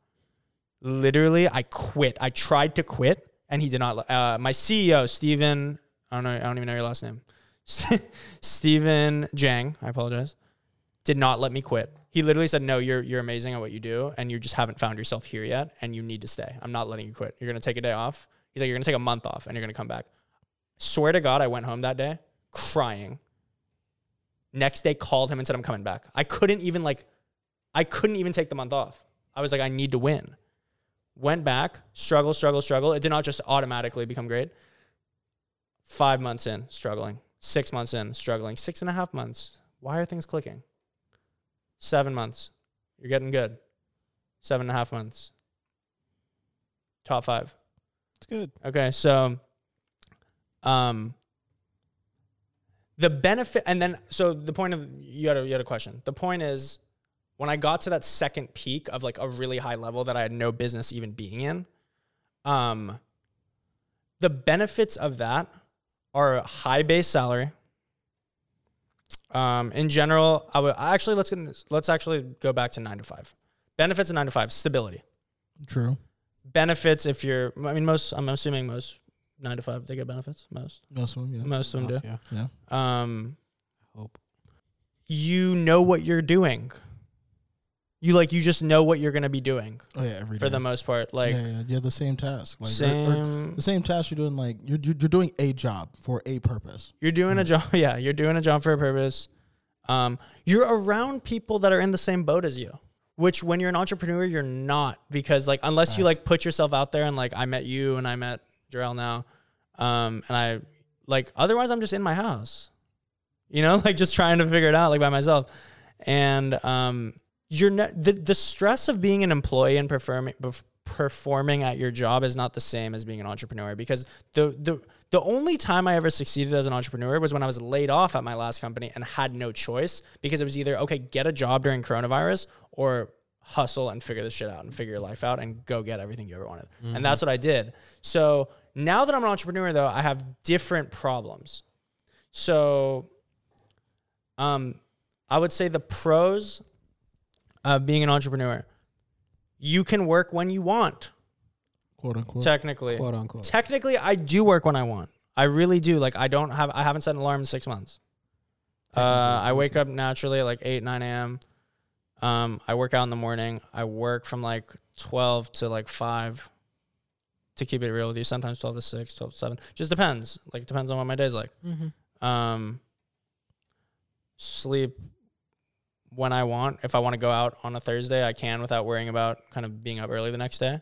Literally, I quit. I tried to quit, and he did not. Uh, my CEO, Steven, I don't know. I don't even know your last name. Steven Jang. I apologize. Did not let me quit. He literally said, "No, you're you're amazing at what you do, and you just haven't found yourself here yet, and you need to stay. I'm not letting you quit. You're gonna take a day off." He's like, "You're gonna take a month off, and you're gonna come back." Swear to God, I went home that day crying. Next day, called him and said, I'm coming back. I couldn't even, like, I couldn't even take the month off. I was like, I need to win. Went back, struggle, struggle, struggle. It did not just automatically become great. Five months in, struggling. Six months in, struggling. Six and a half months. Why are things clicking? Seven months. You're getting good. Seven and a half months. Top five. It's good. Okay, so um the benefit and then so the point of you had a you had a question. The point is when I got to that second peak of like a really high level that I had no business even being in, um the benefits of that are a high base salary, Um, in general, I would actually let's get, let's actually go back to nine to five. Benefits of nine to five: stability. True. Benefits if you're. I mean, most. I'm assuming most nine to five they get benefits. Most. Most of them, yeah. Most of them do, Yeah. Yeah. do. Um, Hope. you know what you're doing. You like you just know what you're gonna be doing Oh yeah, every day. for the most part. Like yeah, yeah, yeah, the same task. Like or- or same. the same task you're doing. Like you're you're you're doing a job for a purpose. You're doing a job. Yeah, you're doing a job for a purpose. Um, you're around people that are in the same boat as you. Which, when you're an entrepreneur, you're not because, like, unless you like put yourself out there and like, I met you and I met Jarrell now, um, and I like, otherwise, I'm just in my house, you know, like just trying to figure it out like by myself. And um, you're ne- the the stress of being an employee and performing perf- performing at your job is not the same as being an entrepreneur because the the the only time I ever succeeded as an entrepreneur was when I was laid off at my last company and had no choice because it was either okay get a job during coronavirus or hustle and figure this shit out and figure your life out and go get everything you ever wanted and that's what I did so now that I'm an entrepreneur though I have different problems so um I would say the pros of being an entrepreneur you can work when you want Quote unquote. technically Quote unquote. technically I do work when I want. I really do. Like I don't have I haven't set an alarm in six months. Uh, I wake up naturally at like eight, nine AM. Um, I work out in the morning. I work from like twelve to like five to keep it real with you. Sometimes twelve to six, 12 to seven. Just depends. Like it depends on what my day's like. Mm-hmm. Um sleep when I want. If I want to go out on a Thursday, I can without worrying about kind of being up early the next day.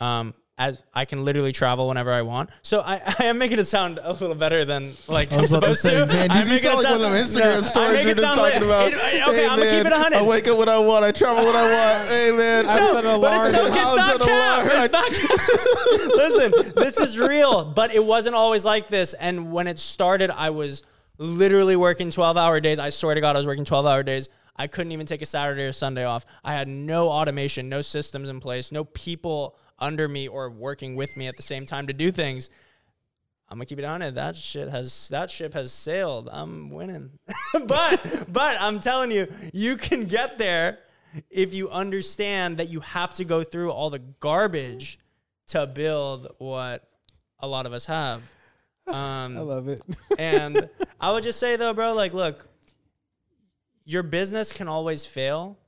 Um, as I can literally travel whenever I want, so I, I am making it sound a little better than like I I'm was about to supposed say, to. man, I'm you, you making sound it like one of them Instagram no, stories you're just sound talking like- about. it- okay, hey, I'm gonna keep it hundred. I wake up when I want. I travel when I want. Hey, man. I set an but it's, no, alarm. it's not cap. alarm. It's not Listen, this is real, but it wasn't always like this. And when it started, I was literally working 12 hour days. I swear to God, I was working 12 hour days. I couldn't even take a Saturday or Sunday off. I had no automation, no systems in place, no people under me or working with me at the same time to do things. I'm gonna keep it on it. That shit has that ship has sailed. I'm winning. but but I'm telling you, you can get there if you understand that you have to go through all the garbage to build what a lot of us have. Um, I love it. and I would just say though, bro, like, look, your business can always fail.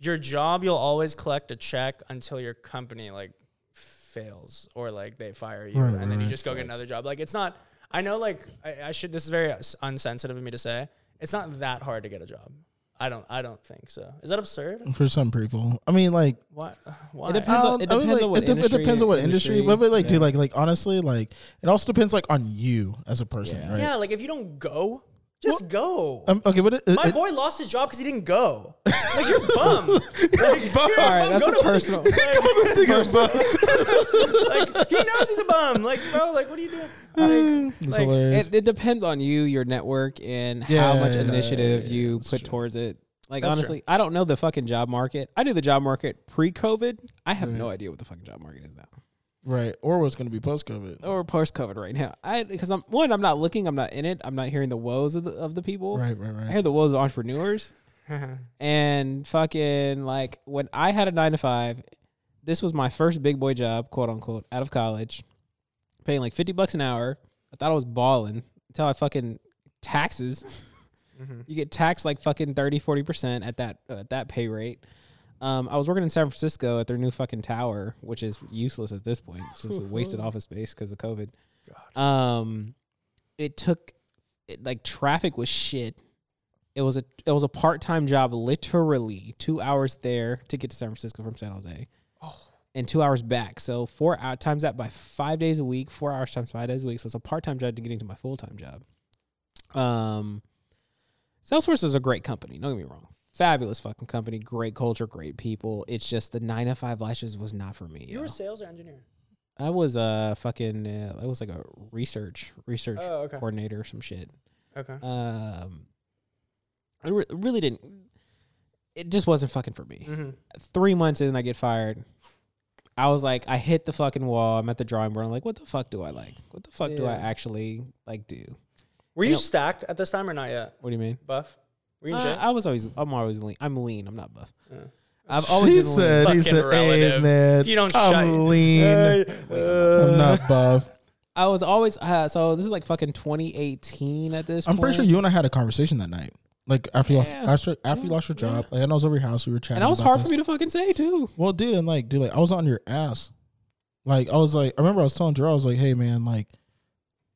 Your job, you'll always collect a check until your company like fails or like they fire you, Right, and then you just go get another job. Like, it's not. I know, like, I, I should. This is very unsensitive of me to say. It's not that hard to get a job. I don't. I don't think so. Is that absurd? For some people, I mean, like Why? Uh, why? It depends on- it I mean, depends like, on what it, de- it industry- depends on what industry, industry, but, but like, yeah. dude, like, like honestly, like, it also depends like on you as a person, Yeah. right? Yeah, like if you don't go, just go. Um, okay, but it, it, My it- boy lost his job because he didn't go. Like you're bum. Like, you're a bum. a All right, bum. that's Go a to- personal. like he knows he's a bum. Like bro, like what are you doing? Like, it's like, hilarious. It, it depends on you, your network, and Yeah, how much yeah, initiative yeah, you put true. towards it. Like That's honestly, I don't know the fucking job market. I knew the job market pre-COVID. I have Right. no idea what the fucking job market is now, right, or what's going to be post COVID, or post-COVID right now. I because I'm one, I'm not looking, I'm not in it. I'm not hearing the woes of the of the people. right, right, right. I hear the woes of entrepreneurs. and fucking like when I had a nine to five, this was my first big boy job, quote unquote, out of college, paying like fifty bucks an hour. I thought I was balling until I fucking taxes. Mhm. You get taxed like fucking 30, 40 percent at that uh, at that pay rate. Um, I was working in San Francisco at their new fucking tower, which is useless at this point. So it's a wasted office space because of COVID. Um, it took it, like traffic was shit. It was a it was a part time job, literally two hours there to get to San Francisco from San Jose, and two hours back. So four hour times that by five days a week, four hours times five days a week. So it's a part time job to getting to my full time job. Um, Salesforce is a great company. Don't get me wrong, fabulous fucking company, great culture, great people. It's just the nine to five lashes was not for me. You were yo. sales or engineer? I was a fucking uh, I was like a research research Oh, okay. coordinator or some shit. Okay. Um, I re- really didn't. It just wasn't fucking for me. Mm-hmm. Three months in, I get fired. I was like, I hit the fucking wall. I'm at the drawing board. I'm like, what the fuck do I like? What the fuck do I actually like do? Were I you don't- stacked at this time or not yet? What do you mean? Buff? Were you in Uh, shape? I was always. I'm always lean. I'm lean. I'm not buff. Yeah. I've always he been lean. said, he Fucking said, hey relative. man, If you don't I'm shut- lean. Hey, I'm uh, not buff. I was always. Uh, so this is like fucking 2018 at this. I'm pretty sure you and I had a conversation that night. Like after you, Yeah. lost, after, after you lost your job, like, and I was over your house, we were chatting. And that was about hard this. for me to fucking say too. Well, dude, and like, dude, like, I was on your ass. Like, I was like, I remember I was telling Jarrell, I was like, hey, man, like,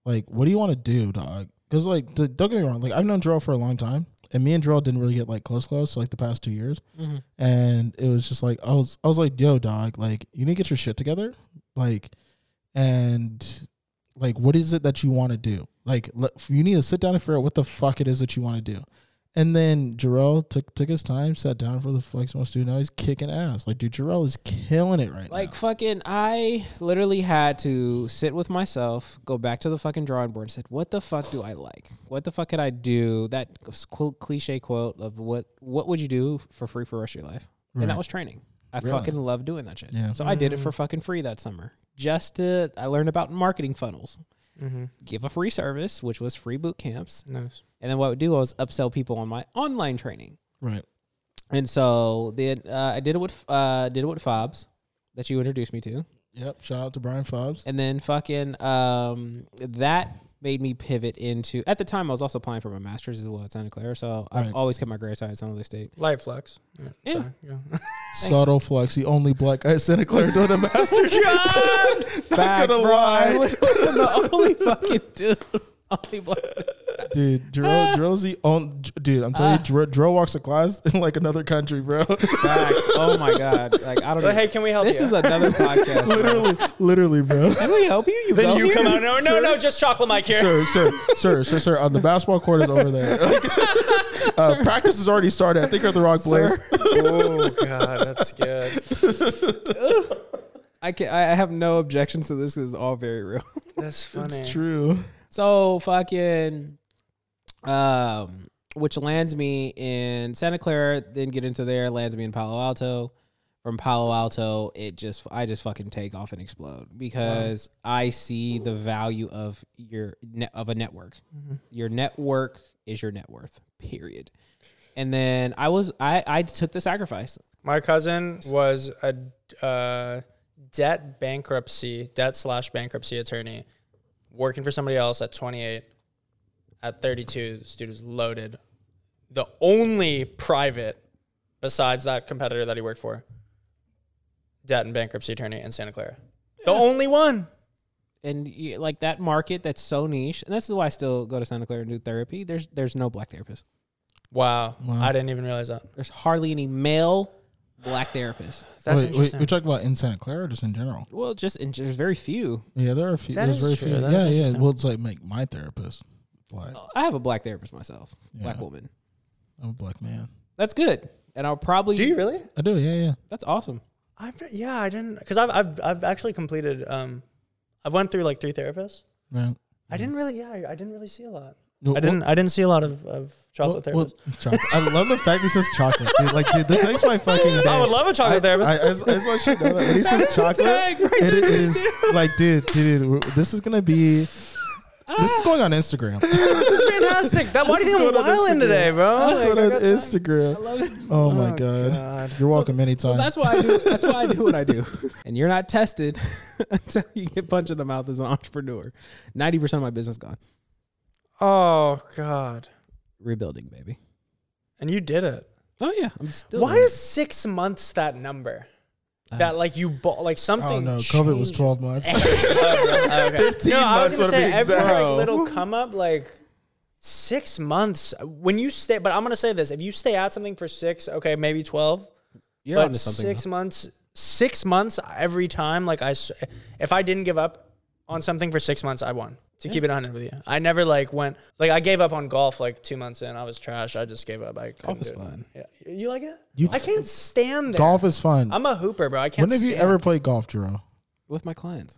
like, what do you want to do, dog? Because like, d- don't get me wrong, like, I've known Jarrell for a long time, and me and Jarrell didn't really get like close, close, like the past two years, mm-hmm. and it was just like, I was, I was like, yo, dog, like, you need to get your shit together, like, and like, what is it that you want to do? Like, you need to sit down and figure out what the fuck it is that you want to do. And then Jarrell took took his time, sat down for the flex wants to do. Now he's kicking ass. Like, dude, Jarrell is killing it right Like now. Like, fucking, I literally had to sit with myself, go back to the fucking drawing board, and said, "What the fuck do I like? What the fuck could I do?" That quote, cliche quote of what What would you do for free for the rest of your life? And that was training. I Really? fucking love doing that shit. Yeah. So I did it for fucking free that summer. Just to, I learned about marketing funnels. mm-hmm. Give a free service, which was free boot camps, Nice. And then what I would do was upsell people on my online training. Right. And so then uh, I did it with uh, did it with Fobs that you introduced me to. Yep. Shout out to Brian Fobs. And then fucking um, that made me pivot into. At the time, I was also applying for my master's as well at Santa Clara, so Right. I've always kept my grades high at San Jose State. Light flex. Yeah. Yeah. sorry, yeah. Subtle flex. The only black guy at Santa Clara doing a master's. God! Facts, gonna bro. lie. I'm the only fucking dude. Only black. Dude, Jarrell, Jarrell's the only. Dude, I'm telling Ah. you, Jarrell, Jarrell walks a class in like another country, bro. Facts. Oh my god. Like I don't. But know. hey, can we help this you? is another podcast. bro. literally, literally, bro. Can we help you? You then you here? come out. No, no, no, just chocolate Mike here. sir, sir, sir, sir, sir. On the basketball court is over there. uh, practice has already started. I think you're at the wrong place. oh God, that's good. I can. I have no objections to this. 'cause It's all very real. That's funny. It's true. So fucking, um, which lands me in Santa Clara. Then get into there, lands me in Palo Alto. From Palo Alto, it just I just fucking take off and explode because I see the value of your net of a network. Your network is your net worth. Period. And then I was I I took the sacrifice. My cousin was a uh, debt bankruptcy, debt slash bankruptcy attorney, working for somebody else at 28. At 32, this dude was loaded. The only private, besides that competitor that he worked for, debt and bankruptcy attorney in Santa Clara. The only one. and you, like that market that's so niche, and this is why I still go to Santa Clara and do therapy. There's there's no black therapists. Wow. Wow. I didn't even realize that. There's hardly any male black therapists. That's wait, wait, interesting. we talking about in Santa Clara or just in general? Well, just in, there's very few. Yeah, there are a few. That there's is very true. few. That is yeah, yeah. interesting. Well, it's like make my therapist black. I have a black therapist myself, black woman. I'm a black man. That's good, and I'll probably. Do you really? I do. Yeah, yeah. That's awesome. I've, yeah, I didn't because I've, I've I've actually completed. Um, I've went through like three therapists. Right. I didn't really. Yeah, I, I didn't really see a lot. I didn't. I didn't see a lot of, of chocolate well, well, therapists. chocolate. I love the fact he says chocolate. Dude, like, dude, this makes my fucking day. I would love a chocolate I, therapist. I, I, just- I just want you to know that when he says chocolate, tag right it, it is like, dude, dude, dude, this is gonna be. This is going on Instagram. this is fantastic. That, why do you think I'm This is going on wilding today, bro? This is Like, going I on got time. Instagram. love it. Oh, oh my Oh, god. God. You're welcome anytime. That's why I do. That's why I do what I do. And you're not tested until you get punched in the mouth as an entrepreneur. Ninety percent of my business gone. Oh God. Rebuilding, baby. And you did it. Oh yeah, I'm still. Why doing is six months that number? That like you bought like something. oh no, COVID was 12 months. Oh, okay. 15 no, I months was gonna say be every exact. like, little come up like six months when you stay. But I'm gonna say this: if you stay at something for six, okay, maybe twelve, You're but onto something. six though. months, six months every time. Like I, s- if I didn't give up on something for six months, I won. To keep it honest with you, I never like went like I gave up on golf like two months in. I was trash. I just gave up. I couldn't is fun. Yeah, you like it? You- I can't stand it. Golf is fun. I'm a hooper, bro. I can't. When have you ever played golf, Jero? with my clients.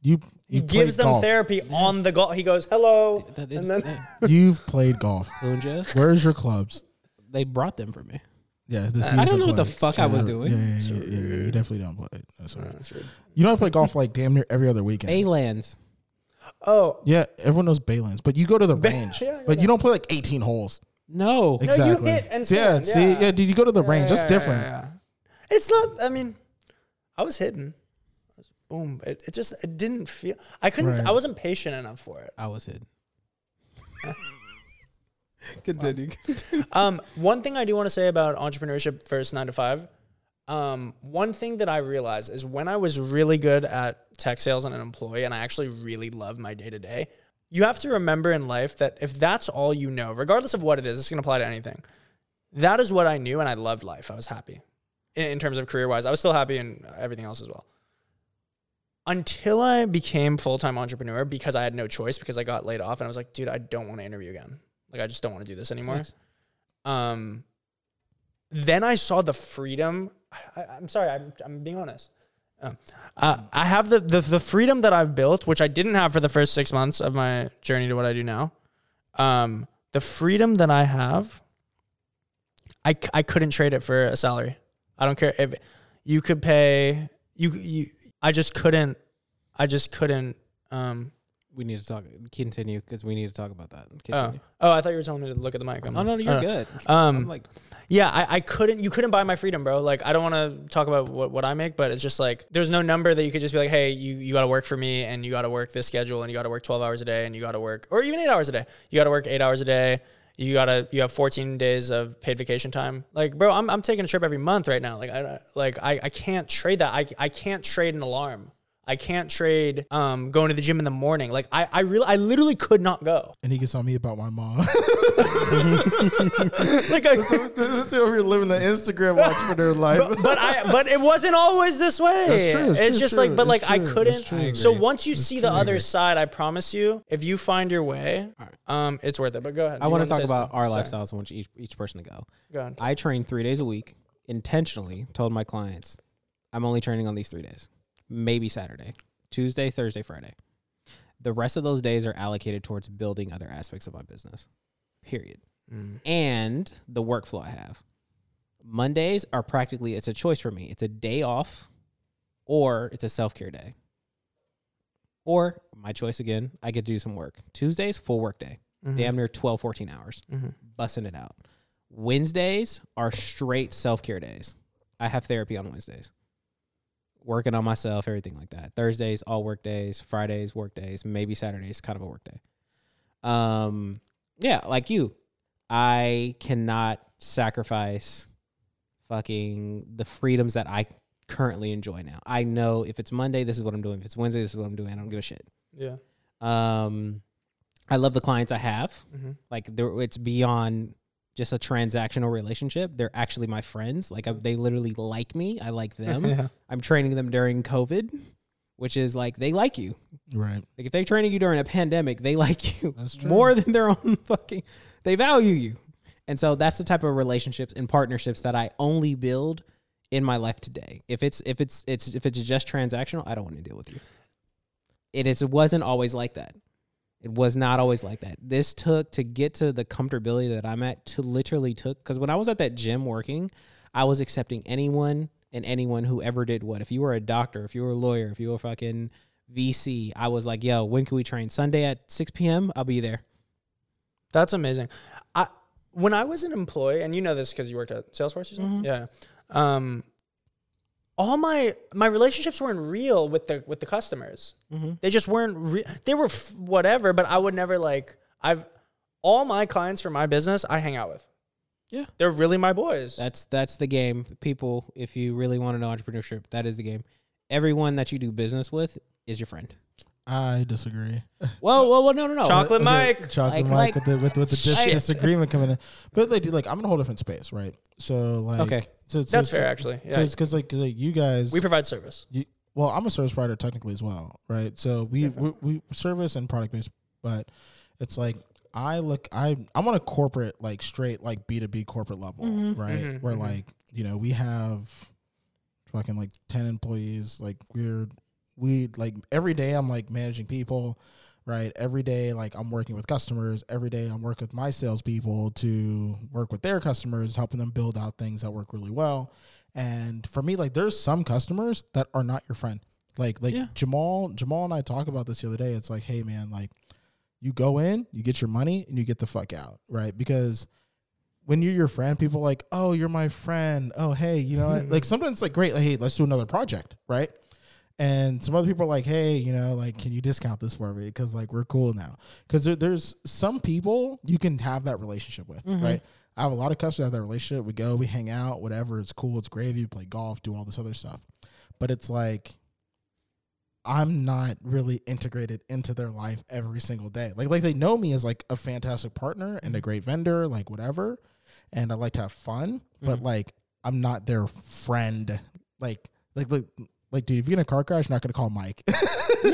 You He gives them golf. therapy on the golf. He goes, "Hello," That is. and then You've played golf. Where's your clubs? they brought them for me. Yeah, this I don't to know what the play. fuck I was doing. Yeah, yeah, yeah, yeah, yeah, You definitely don't play. That's all right. That's. You know I play golf like damn near every other weekend. A lands. Oh, Yeah, everyone knows Baylands, but you go to the range, yeah, yeah, but you don't play like 18 holes. No. Exactly. hit and yeah, stand, see, yeah. yeah, dude, you go to the range. That's Yeah, different. yeah, yeah. It's not. I mean, I was hitting. I was- Boom! It, it just it didn't feel. I couldn't. Right. I wasn't patient enough for it. I was hidden. Continue. Um, one thing I do want to say about entrepreneurship versus nine to five. Um, one thing that I realized is when I was really good at tech sales and an employee, and I actually really love my day to day. You have to remember in life that if that's all you know, regardless of what it is, this can apply to anything. That is what I knew, and I loved life. I was happy in, in terms of career wise. I was still happy in everything else as well. Until I became full time entrepreneur because I had no choice because I got laid off, and I was like, dude, I don't want to interview again. Like, I just don't want to do this anymore Nice. um then i saw the freedom I, i'm sorry i'm, I'm being honest Um, uh, i have the, the the freedom that i've built which i didn't have for the first six months of my journey to what i do now um the freedom that i have I, I couldn't trade it for a salary i don't care if you could pay you you i just couldn't i just couldn't um We need to talk. Continue because we need to talk about that. oh, Continue. oh i thought you were telling me to look at the mic I'm- Oh, no, no, you're uh, good. um I'm like, Yeah, I, I couldn't. You couldn't buy my freedom, bro. Like, I don't want to talk about what, what I make, but it's just like there's no number that you could just be like, hey, you you got to work for me, and you got to work this schedule, and you got to work 12 hours a day, and you got to work, or even eight hours a day. You got to work eight hours a day. You gotta you have 14 days of paid vacation time. Like, bro, I'm, I'm taking a trip every month right now. Like, I like I, I can't trade that. I, I can't trade an alarm. I can't trade um going to the gym in the morning. Like, I I really I literally could not go. And he gets on me about my mom. Like, I, this is over here living the Instagram entrepreneur life. but I but it wasn't always this way. That's true, it's It's true, just true, like but it's like I true, it's couldn't. I So once you see the other side, I promise you, if you find your way, um, it's worth it. But go ahead. I want to talk say about our something? Sorry. lifestyles. I want each each person to go. Go ahead. I train three days a week. Intentionally told my clients, I'm only training on these three days. Maybe Saturday, Tuesday, Thursday, Friday. The rest of those days are allocated towards building other aspects of my business. Period. Mm. And the workflow I have. Mondays are practically it's a choice for me. It's a day off or it's a self-care day. Or my choice again, I get to do some work. Tuesdays, full work day. Mhm. Damn near 12, 14 hours Mhm. busting it out. Wednesdays are straight self care days. I have therapy on Wednesdays. Working on myself, everything like that. Thursdays, all work days. Fridays, work days. Maybe Saturdays, kind of a work day. Um, yeah, like you, I cannot sacrifice fucking the freedoms that I currently enjoy now. I know if it's Monday, this is what I'm doing. If it's Wednesday, this is what I'm doing. I don't give a shit. Yeah. Um, I love the clients I have Mhm. like they're, it's beyond just a transactional relationship they're actually my friends. Like I, they literally like me. I like them. Yeah. i'm training them during covid which is like they like you. Right. like if they're training you during a pandemic they like you more than their own fucking they value you. And so that's the type of relationships and partnerships that i only build in my life today. If it's if it's it's if it's just transactional i don't want to deal with you. It is it wasn't always like that it was not always like that. This took to get to the comfortability that I'm at to literally took because when I was at that gym working, I was accepting anyone and anyone who ever did what. If you were a doctor, if you were a lawyer, if you were fucking VC, I was like, yo, when can we train? Sunday at 6 p.m. I'll be there. That's amazing. I when I was an employee, and you know this because you worked at Salesforce? Mhm. yeah. Um, all my my relationships weren't real with the with the customers. Mm-hmm. They just weren't. Re- they were f- whatever, but I would never like. I've all my clients for my business. I hang out with. Yeah. they're really my boys. That's that's the game. People, if you really want to know entrepreneurship, that is the game. Everyone that you do business with is your friend. I disagree. Well, well, well no, no, no. Chocolate Okay, Mike. Chocolate Like- Mike like- with the with, with the dis- disagreement coming in. But like, dude, like I'm in a whole different space, right? So like, Okay. so, so, That's so- fair, actually. Yeah, Because like, 'cause, like you guys, we provide service. you, well, I'm a service provider technically as well, right? So we we, we service and product based, but it's like I look, I I'm on a corporate like straight like B two B corporate level, Mhm. right? Mhm, Where mhm. like you know we have fucking like ten employees, like we're we like every day I'm like managing people. Right. Every day, like I'm working with customers. Every day, I'm working with my salespeople to work with their customers, helping them build out things that work really well. And for me, like there's some customers that are not your friend. Like like Yeah. Jamal Jamal and I talk about this the other day. It's like, hey man, like you go in, you get your money, and you get the fuck out, right? Because when you're your friend, people are like, oh, you're my friend. Oh, hey, you know, what? like sometimes it's like great, like, hey, let's do another project, right? And some other people are like, hey, you know, like, can you discount this for me? Because like we're cool now. Because there, there's some people you can have that relationship with, mm-hmm. right? I have a lot of customers that have that relationship. We go, we hang out, whatever. It's cool. It's gravy. We play golf, do all this other stuff. But it's like I'm not really integrated into their life every single day. Like like they know me as like a fantastic partner and a great vendor, like whatever. And I like to have fun, but mm-hmm. like I'm not their friend. Like like like like dude, if you're in a car crash, you're not gonna call Mike.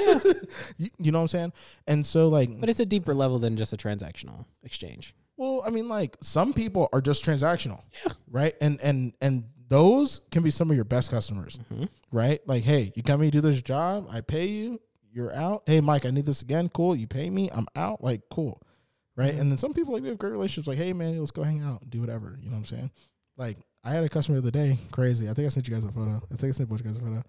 you, you know what I'm saying? And so like But it's a deeper level than just a transactional exchange. well, I mean, like some people are just transactional, Yeah. right? And and and those can be some of your best customers, mm-hmm. right? Like, hey, you come you do this job, I pay you, you're out. Hey, Mike, I need this again. Cool, you pay me, I'm out. Like, cool, right? Mm-hmm. And then some people like we have great relationships. Like, hey, man, let's go hang out, do whatever. You know what I'm saying? Like, I had a customer the other day, crazy. I think I sent you guys a photo. I think I sent both you guys a photo.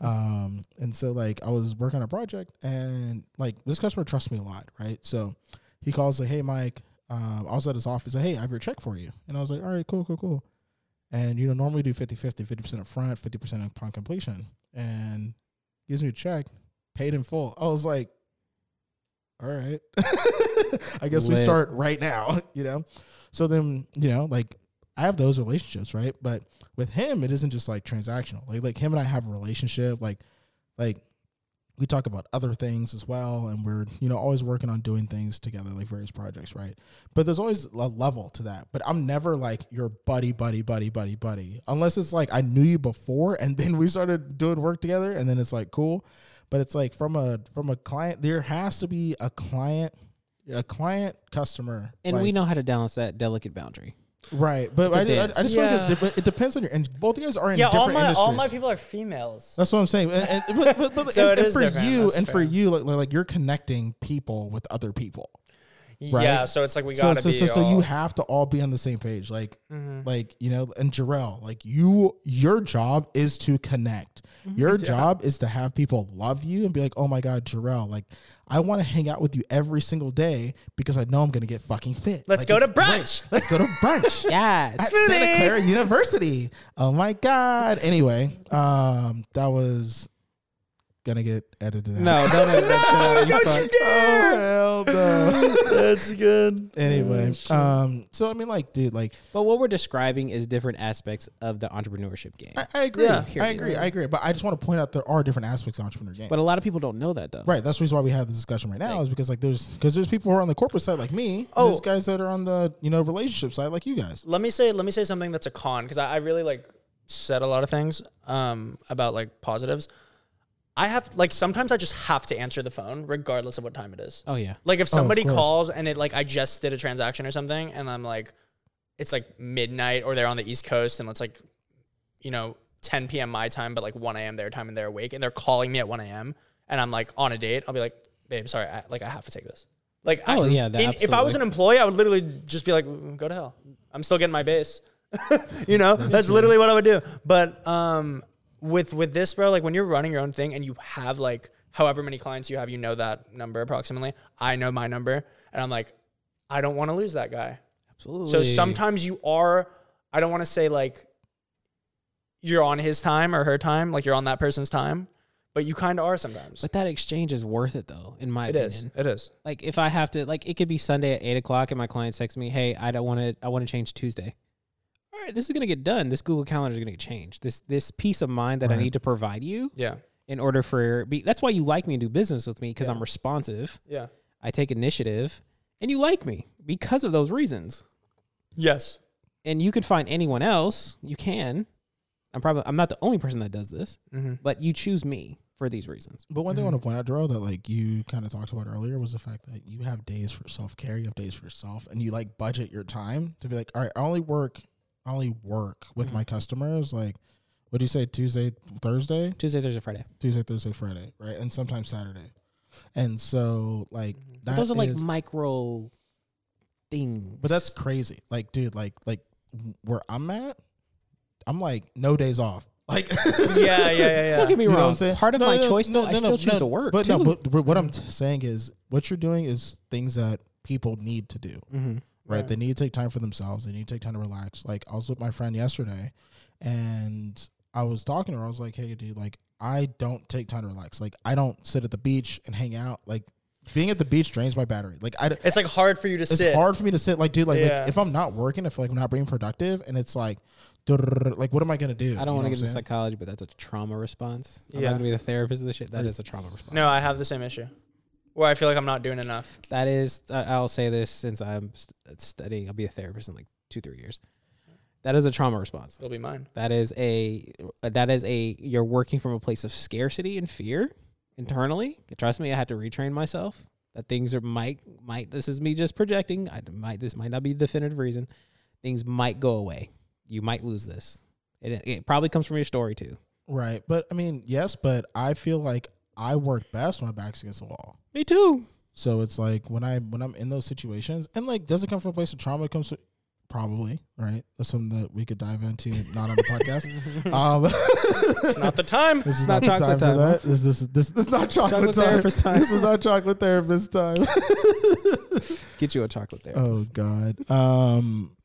Um, and so like I was working on a project, and like this customer trusts me a lot, right? So he calls like, hey, Mike um, I was at his office. Like, hey, I have your check for you. And I was like, all right, cool, cool, cool. And, you know, normally do 50 50, 50% up front, 50% upon completion. And gives me a check, paid in full. I was like, all right. I guess we start right now, you know? So then, you know, like I have those relationships, right? But with him, it isn't just like transactional. Like, like him and I have a relationship. Like, like we talk about other things as well and we're you know always working on doing things together like various projects right but there's always a level to that but i'm never like your buddy buddy buddy buddy buddy unless it's like i knew you before and then we started doing work together and then it's like cool but it's like from a from a client there has to be a client a client customer And like- we know how to balance that delicate boundary. Right but It's a I, I, dance. I just feel like it's, Yeah. it depends on your and both you guys are in Yeah, different all my industries all my people are females. that's what I'm saying. And, and- but, but, but- So and- and for different. you, That's and for you, like, like you're connecting people with other people. Right? Yeah, so it's like we gotta so, be. so, so all, you have to all be on the same page. Like, Mhm. like you know, and Jarrell, like you, your job is to connect. Your job is to have people love you and be like, oh my god, Jarrell, like I want to hang out with you every single day because I know I'm gonna get fucking fit. Let's Like, go to it's great. brunch. Let's go to brunch. Yes. at Santa Clara University. Oh my God. Anyway, um, that was gonna get edited out. No, don't edit that shit out. You Don't you dare! Oh hell no. That's good. anyway, um, so I mean, like, dude, like, But what we're describing is different aspects of the entrepreneurship game. I, I agree. Yeah. I Period. agree. I agree. But I just want to point out there are different aspects of entrepreneur game. But a lot of people don't know that though. Right, that's the reason why we have this discussion right now is because like there's because there's people who are on the corporate side like me, and Oh. there's guys that are on the you know relationship side like you guys. Let me say let me say something that's a con because I, I really like said a lot of things um about like positives. I have like sometimes I just have to answer the phone regardless of what time it is. Oh yeah. Like if Oh, of somebody course. calls and it like I just did a transaction or something and I'm like it's like midnight or they're on the East Coast and it's like you know 10 p.m. my time but like 1 a.m. their time and they're awake and they're calling me at 1 a.m. and I'm like on a date I'll be like babe sorry I, like I have to take this like I- Oh, yeah, that- in- if I was absolutely. an employee I would literally just be like "Mm, go to hell I'm still getting my base you know that's literally what I would do but um with with this bro like when you're running your own thing and you have like however many clients you have you know that number approximately i know my number and i'm like i don't want to lose that guy Absolutely. so sometimes you are i don't want to say like you're on his time or her time like you're on that person's time but you kind of are sometimes But that exchange is worth it though, in my it opinion. is it is Like if I have to, like it could be Sunday at eight o'clock, and my client texts me, "Hey, I don't want to. I want to change Tuesday." All right, this is gonna get done. This Google Calendar is gonna get changed. This this peace of mind that I need to provide you yeah in order for be, that's why you like me and do business with me because Yeah. I'm responsive. yeah I take initiative, and you like me because of those reasons. yes And you can find anyone else. You can. I'm probably I'm not the only person that does this, mm-hmm. but you choose me for these reasons. But one thing I want to point out, Darrell, that like you kind of talked about earlier was the fact that you have days for self care, you have days for yourself, and you like budget your time to be like, all right, I only work, I only work with my customers. Like, what do you say, Tuesday, Thursday, Tuesday, Thursday, Friday. Tuesday, Thursday, Friday, right, and sometimes Saturday. And so, like, But that those are like is- micro things. but that's crazy. Like, dude, like, like where I'm at, I'm like no days off. Like, yeah, yeah, yeah, yeah. Don't get me You know wrong. I'm saying? Part of No, my no, no, choice, no, though, I still no, choose no, to work. But too. no, but, but what I'm t- saying is, what you're doing is things that people need to do. Mhm. Right? Right. They need to take time for themselves. They need to take time to relax. Like I was with my friend yesterday, and I was talking to her. I was like, "Hey, dude, like I don't take time to relax. Like I don't sit at the beach and hang out. Like being at the beach drains my battery. Like I." It's like hard for you to sit. It's sit. hard for me to sit, like, dude, like, Yeah. like if I'm not working, I feel like I'm not being productive, and it's like, like, what am I gonna do? I don't want to get into psychology, but that's a trauma response. I'm Yeah. not gonna be the therapist of the shit. That is a trauma response. No, I have the same issue where I feel like I'm not doing enough. That is, I- I'll say this since I'm st- studying. I'll be a therapist in like two, three years. That is a trauma response. It'll be mine. That is a, uh, that is a. You're working from a place of scarcity and fear internally. Trust me, I had to retrain myself. That things are might might. This is me just projecting. I might. This might not be a definitive reason. Things might go away. You might lose this. It, it probably comes from your story too. Right, but I mean, yes, but I feel like I work best when my back's against the wall. Me too. So it's like when I when I'm in those situations, and like, does it come from a place of trauma? It comes from, probably right. That's something that we could dive into, not on the podcast. um, It's not the time. this is not not, chocolate time, time, for that. This this is this, this is not chocolate, Chocolate time. therapist time. This is not chocolate therapist time. Get you a chocolate there. oh God. Um,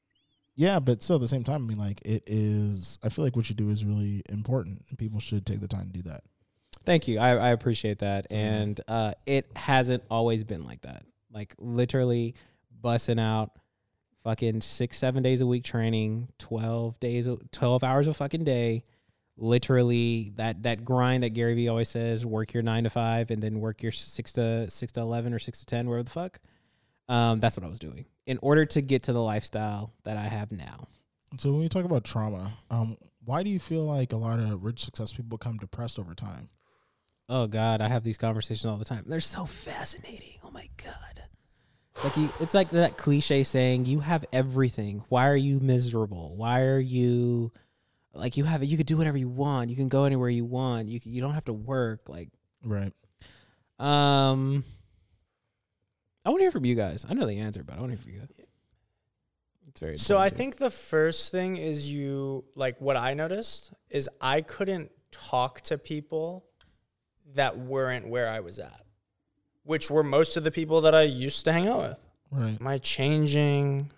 yeah, but still at the same time, I mean, like, it is. I feel like what you do is really important, and people should take the time to do that. Thank you. I, I appreciate that. So- And uh, it hasn't always been like that. Like literally bussing out fucking six, seven days a week training, 12 days, 12 hours a fucking day. Literally that, that grind that Gary Vee always says, work your nine to five and then work your six to six to 11 or six to 10, wherever the fuck. Um, that's what I was doing in order to get to the lifestyle that I have now. So when we talk about trauma, um, why do you feel like a lot of rich success people become depressed over time? Oh God, I have these conversations all the time. They're so fascinating. Oh my God. Like you, it's like that cliche saying, "You have everything. Why are you miserable? Why are you like you have it? You could do whatever you want. You can go anywhere you want. You you don't have to work. Like, Right. um, I want to hear from you guys. I know the answer, but I want to hear from you guys. It's very. So I important to me. think the first thing is you like what I noticed is I couldn't talk to people that weren't where I was at, which were most of the people that I used to hang out with. Right. Am I changing?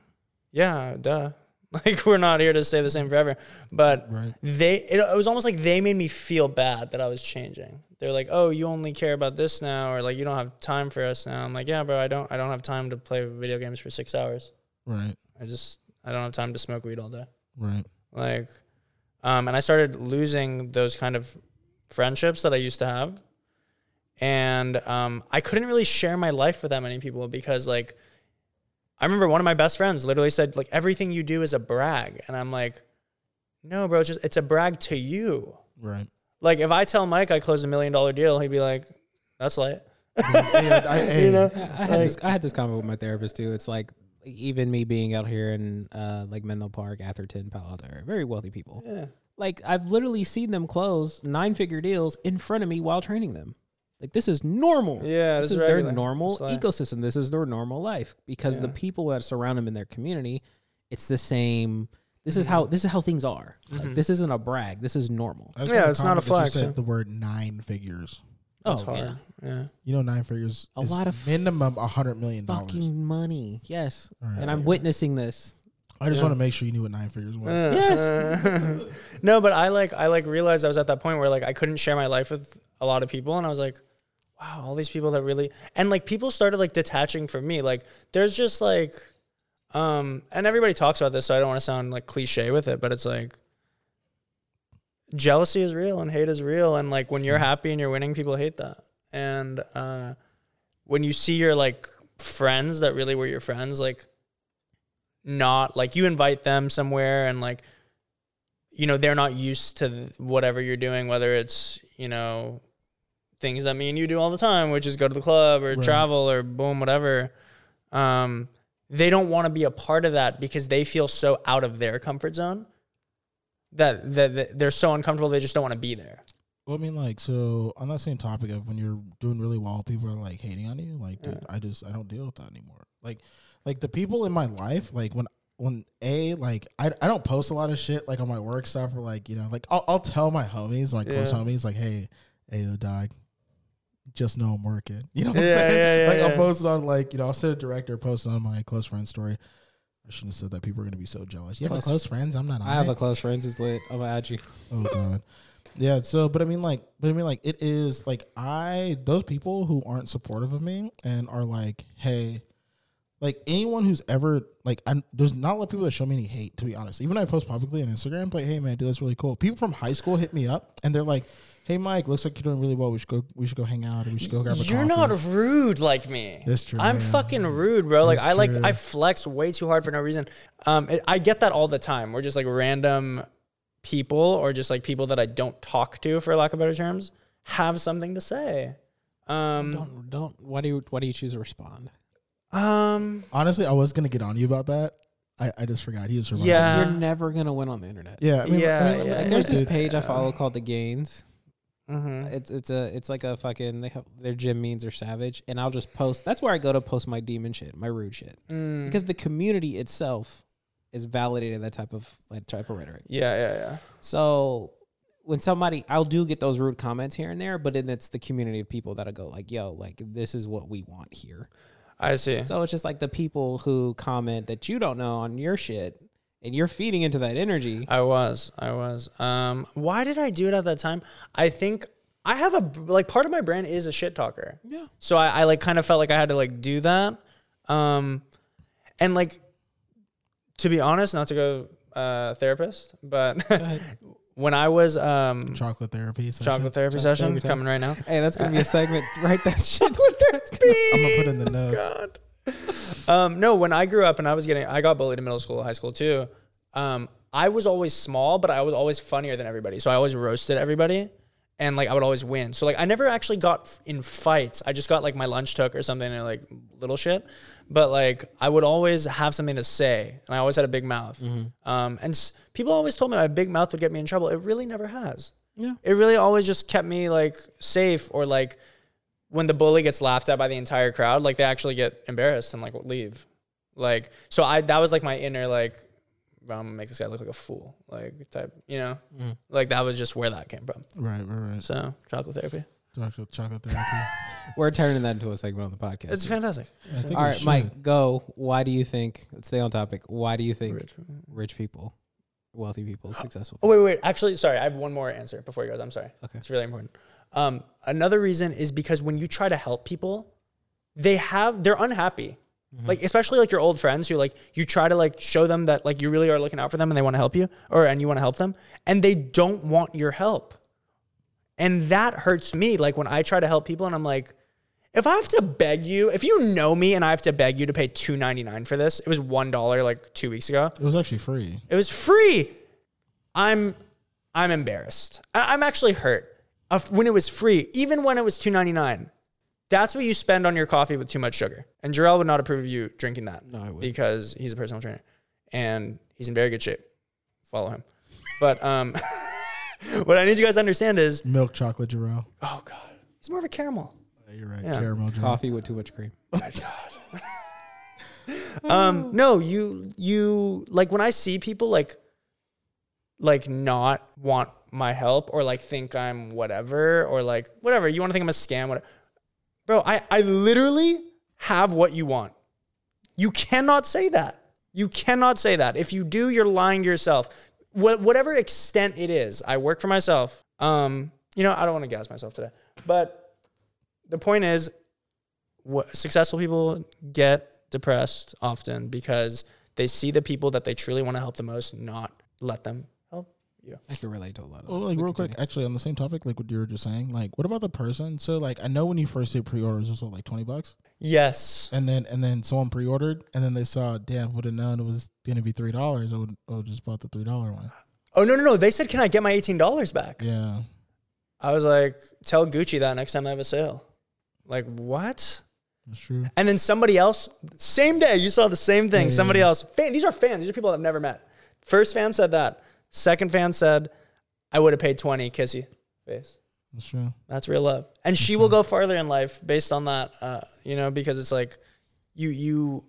Yeah, duh. Like we're not here to stay the same forever, but Right. they it, it was almost like they made me feel bad that I was changing. They're like, "Oh, you only care about this now," or like, "You don't have time for us now." I'm like, "Yeah, bro, I don't. I don't have time to play video games for six hours. Right. I just I don't have time to smoke weed all day." Right. Like, um, and I started losing those kind of friendships that I used to have, and um, I couldn't really share my life with that many people because like, I remember one of my best friends literally said like everything you do is a brag, and I'm like, no, bro, it's just it's a brag to you. Right. Like if I tell Mike I closed a million dollar deal, he'd be like, that's light. Hey, I- hey, you know, I I had this. I had this comment with my therapist too. It's like even me being out here in uh, like Menlo Park, Atherton, Palo Alto, very wealthy people. yeah. Like I've literally seen them close nine figure deals in front of me while training them. Like this is normal. Yeah, this this is is their normal It's like- ecosystem. This is their normal life because the people that surround them in their community, it's the same. This is mm-hmm. how this is how things are. Like, mm-hmm. this isn't a brag. This is normal. I Yeah, it's not a comment you flex, Said yeah. the word nine figures. Oh, That's oh hard. yeah, Yeah. You know, nine figures. A is lot of minimum a hundred million dollars. fucking money. Yes, All right. and I'm witnessing this. I just Yeah. want to make sure you knew what nine figures was. Yes. no, but I like I like realized I was at that point where like I couldn't share my life with a lot of people and I was like, wow, all these people that really and like people started like detaching from me. Like there's just like um and everybody talks about this, so I don't want to sound like cliche with it, but it's like jealousy is real and hate is real and like when you're happy and you're winning, people hate that. And uh when you see your like friends that really were your friends, like not like you invite them somewhere and like you know they're not used to whatever you're doing whether it's you know things that me and you do all the time which is go to the club or Right. travel or boom whatever um they don't want to be a part of that because they feel so out of their comfort zone that, that, that they're so uncomfortable they just don't want to be there Well, I mean, like, so on that same topic of when you're doing really well, people are like hating on you. Like, dude, Yeah. I just I don't deal with that anymore. Like, like the people in my life, like when when a like I, I don't post a lot of shit like on my work stuff or like you know like I'll, I'll tell my homies my close homies like hey hey yo dog just know I'm working. You know what Yeah, I'm saying? yeah, yeah, like I'll post it on like you know I'll send a director post it on my close friend story. I shouldn't have said that. People are gonna be so jealous. You have Close- close friends? I'm not on I have it. a close friends. Who's lit. I'm gonna add you. Oh god. Yeah, so but I mean like but I mean like it is like I those people who aren't supportive of me and are like, hey, like anyone who's ever like I, there's not a lot of people that show me any hate to be honest. Even when I post publicly on Instagram, like, hey man, dude, that's really cool. People from high school hit me up and they're like, Hey Mike, looks like you're doing really well. We should go we should go hang out or we should go grab a You're coffee. not rude like me. That's true, I'm yeah. fucking rude, bro. Like That's I like true. I flex way too hard for no reason. Um, it, I get that all the time. We're just like random people or just like people that I don't talk to, for lack of better terms, have something to say. Um, Don't don't. Why do you why do you choose to respond? Um, Honestly, I was gonna get on you about that. I, I just forgot. He just reminded Yeah. You're never gonna win on the internet. Yeah, I mean, Yeah, I mean, yeah, I Like, mean, there's this dude, page I follow called the Gains. mhm. It's it's a it's like a fucking they have their gym means are savage, and I'll just post. That's where I go to post my demon shit, my rude shit, Mm. because the community itself is validating that type of that type of rhetoric. yeah, yeah, yeah. So when somebody, I'll do get those rude comments here and there, but then it's the community of people that'll go like, "Yo, like this is what we want here." I see. So it's just like the people who comment that you don't know on your shit, and you're feeding into that energy. I was. I was. Um, why did I do it at that time? I think I have a like part of my brand is a shit talker. Yeah. So I, I like kind of felt like I had to like do that. Um, and like to be honest, not to go uh therapist, but when I was um chocolate therapy. session. chocolate therapy Chocolate session therapy coming right now. Hey, that's gonna be a segment. Write that shit. I'm gonna put in the notes. Um, no, when I grew up and I was getting, I got bullied in middle school, high school too. Um, I was always small, but I was always funnier than everybody. So I always roasted everybody, and like I would always win. So like I never actually got in fights. I just got like my lunch took or something and like little shit. But like I would always have something to say, and I always had a big mouth. Um, and s- people always told me my big mouth would get me in trouble. It really never has. Yeah. It really always just kept me like safe or like when the bully gets laughed at by the entire crowd, like they actually get embarrassed and like leave. Like so I that was like my inner like I'm gonna make this guy look like a fool. Like type you know? Like that was just where that came from. Right, right, right. So chocolate therapy. Chocolate, chocolate therapy. We're turning that into a segment on the podcast. It's fantastic. I think All we right, should. Mike, go. Why do you think? Let's stay on topic. Why do you think Rich. rich people, wealthy people, successful? Oh wait, wait. Actually, sorry. I have one more answer before you guys. I'm sorry. Okay. It's really important. Um, another reason is because when you try to help people, they have they're unhappy. Like especially like your old friends who like you try to like show them that like you really are looking out for them and they want to help you or and you want to help them and they don't want your help. And that hurts me like when I try to help people and I'm like if I have to beg you, if you know me and I have to beg you to pay 2.99 for this, it was $1 like 2 weeks ago. It was actually free. It was free. I'm I'm embarrassed. I, am actually hurt. Of when it was free, even when it was two ninety nine, that's what you spend on your coffee with too much sugar. And Jarrell would not approve of you drinking that. No, I wouldn't. because he's a personal trainer and he's in very good shape. Follow him. But um, what I need you guys to understand is, Milk chocolate Jarrell. oh god, he's more of a caramel. Yeah, You're right. Yeah. Caramel Jarrell. Coffee with too much cream. um no you you like when i see people like like not want my help or like think i'm whatever or like whatever you want to think i'm a scam whatever bro i i literally have what you want you cannot say that you cannot say that if you do you're lying to yourself what, whatever extent it is i work for myself um you know i don't want to gas myself today but the point is what successful people get depressed often because they see the people that they truly want to help the most not let them help you. I can relate to a lot of. Well, that. like real quick, actually on the same topic, like what you were just saying, like what about the person? So like I know when you first did pre-orders, it was like twenty bucks, Yes. and then and then someone pre-ordered, and then they saw, damn, would have known it was gonna be three dollars. I would, I would just bought the three dollar one. Oh no no no! They said, "Can I get my eighteen dollars back?" Yeah, I was like, "Tell Gucci that next time they have a sale." Like what? that's true. And then somebody else, same day, you saw the same thing. Yeah, yeah, somebody yeah. else, fan, these are fans. These are people I've never met. First fan said that. Second fan said, "I would have paid twenty, kissy face." That's true. That's real love. And she will go farther in life based on that, uh, you know, because it's like you, you,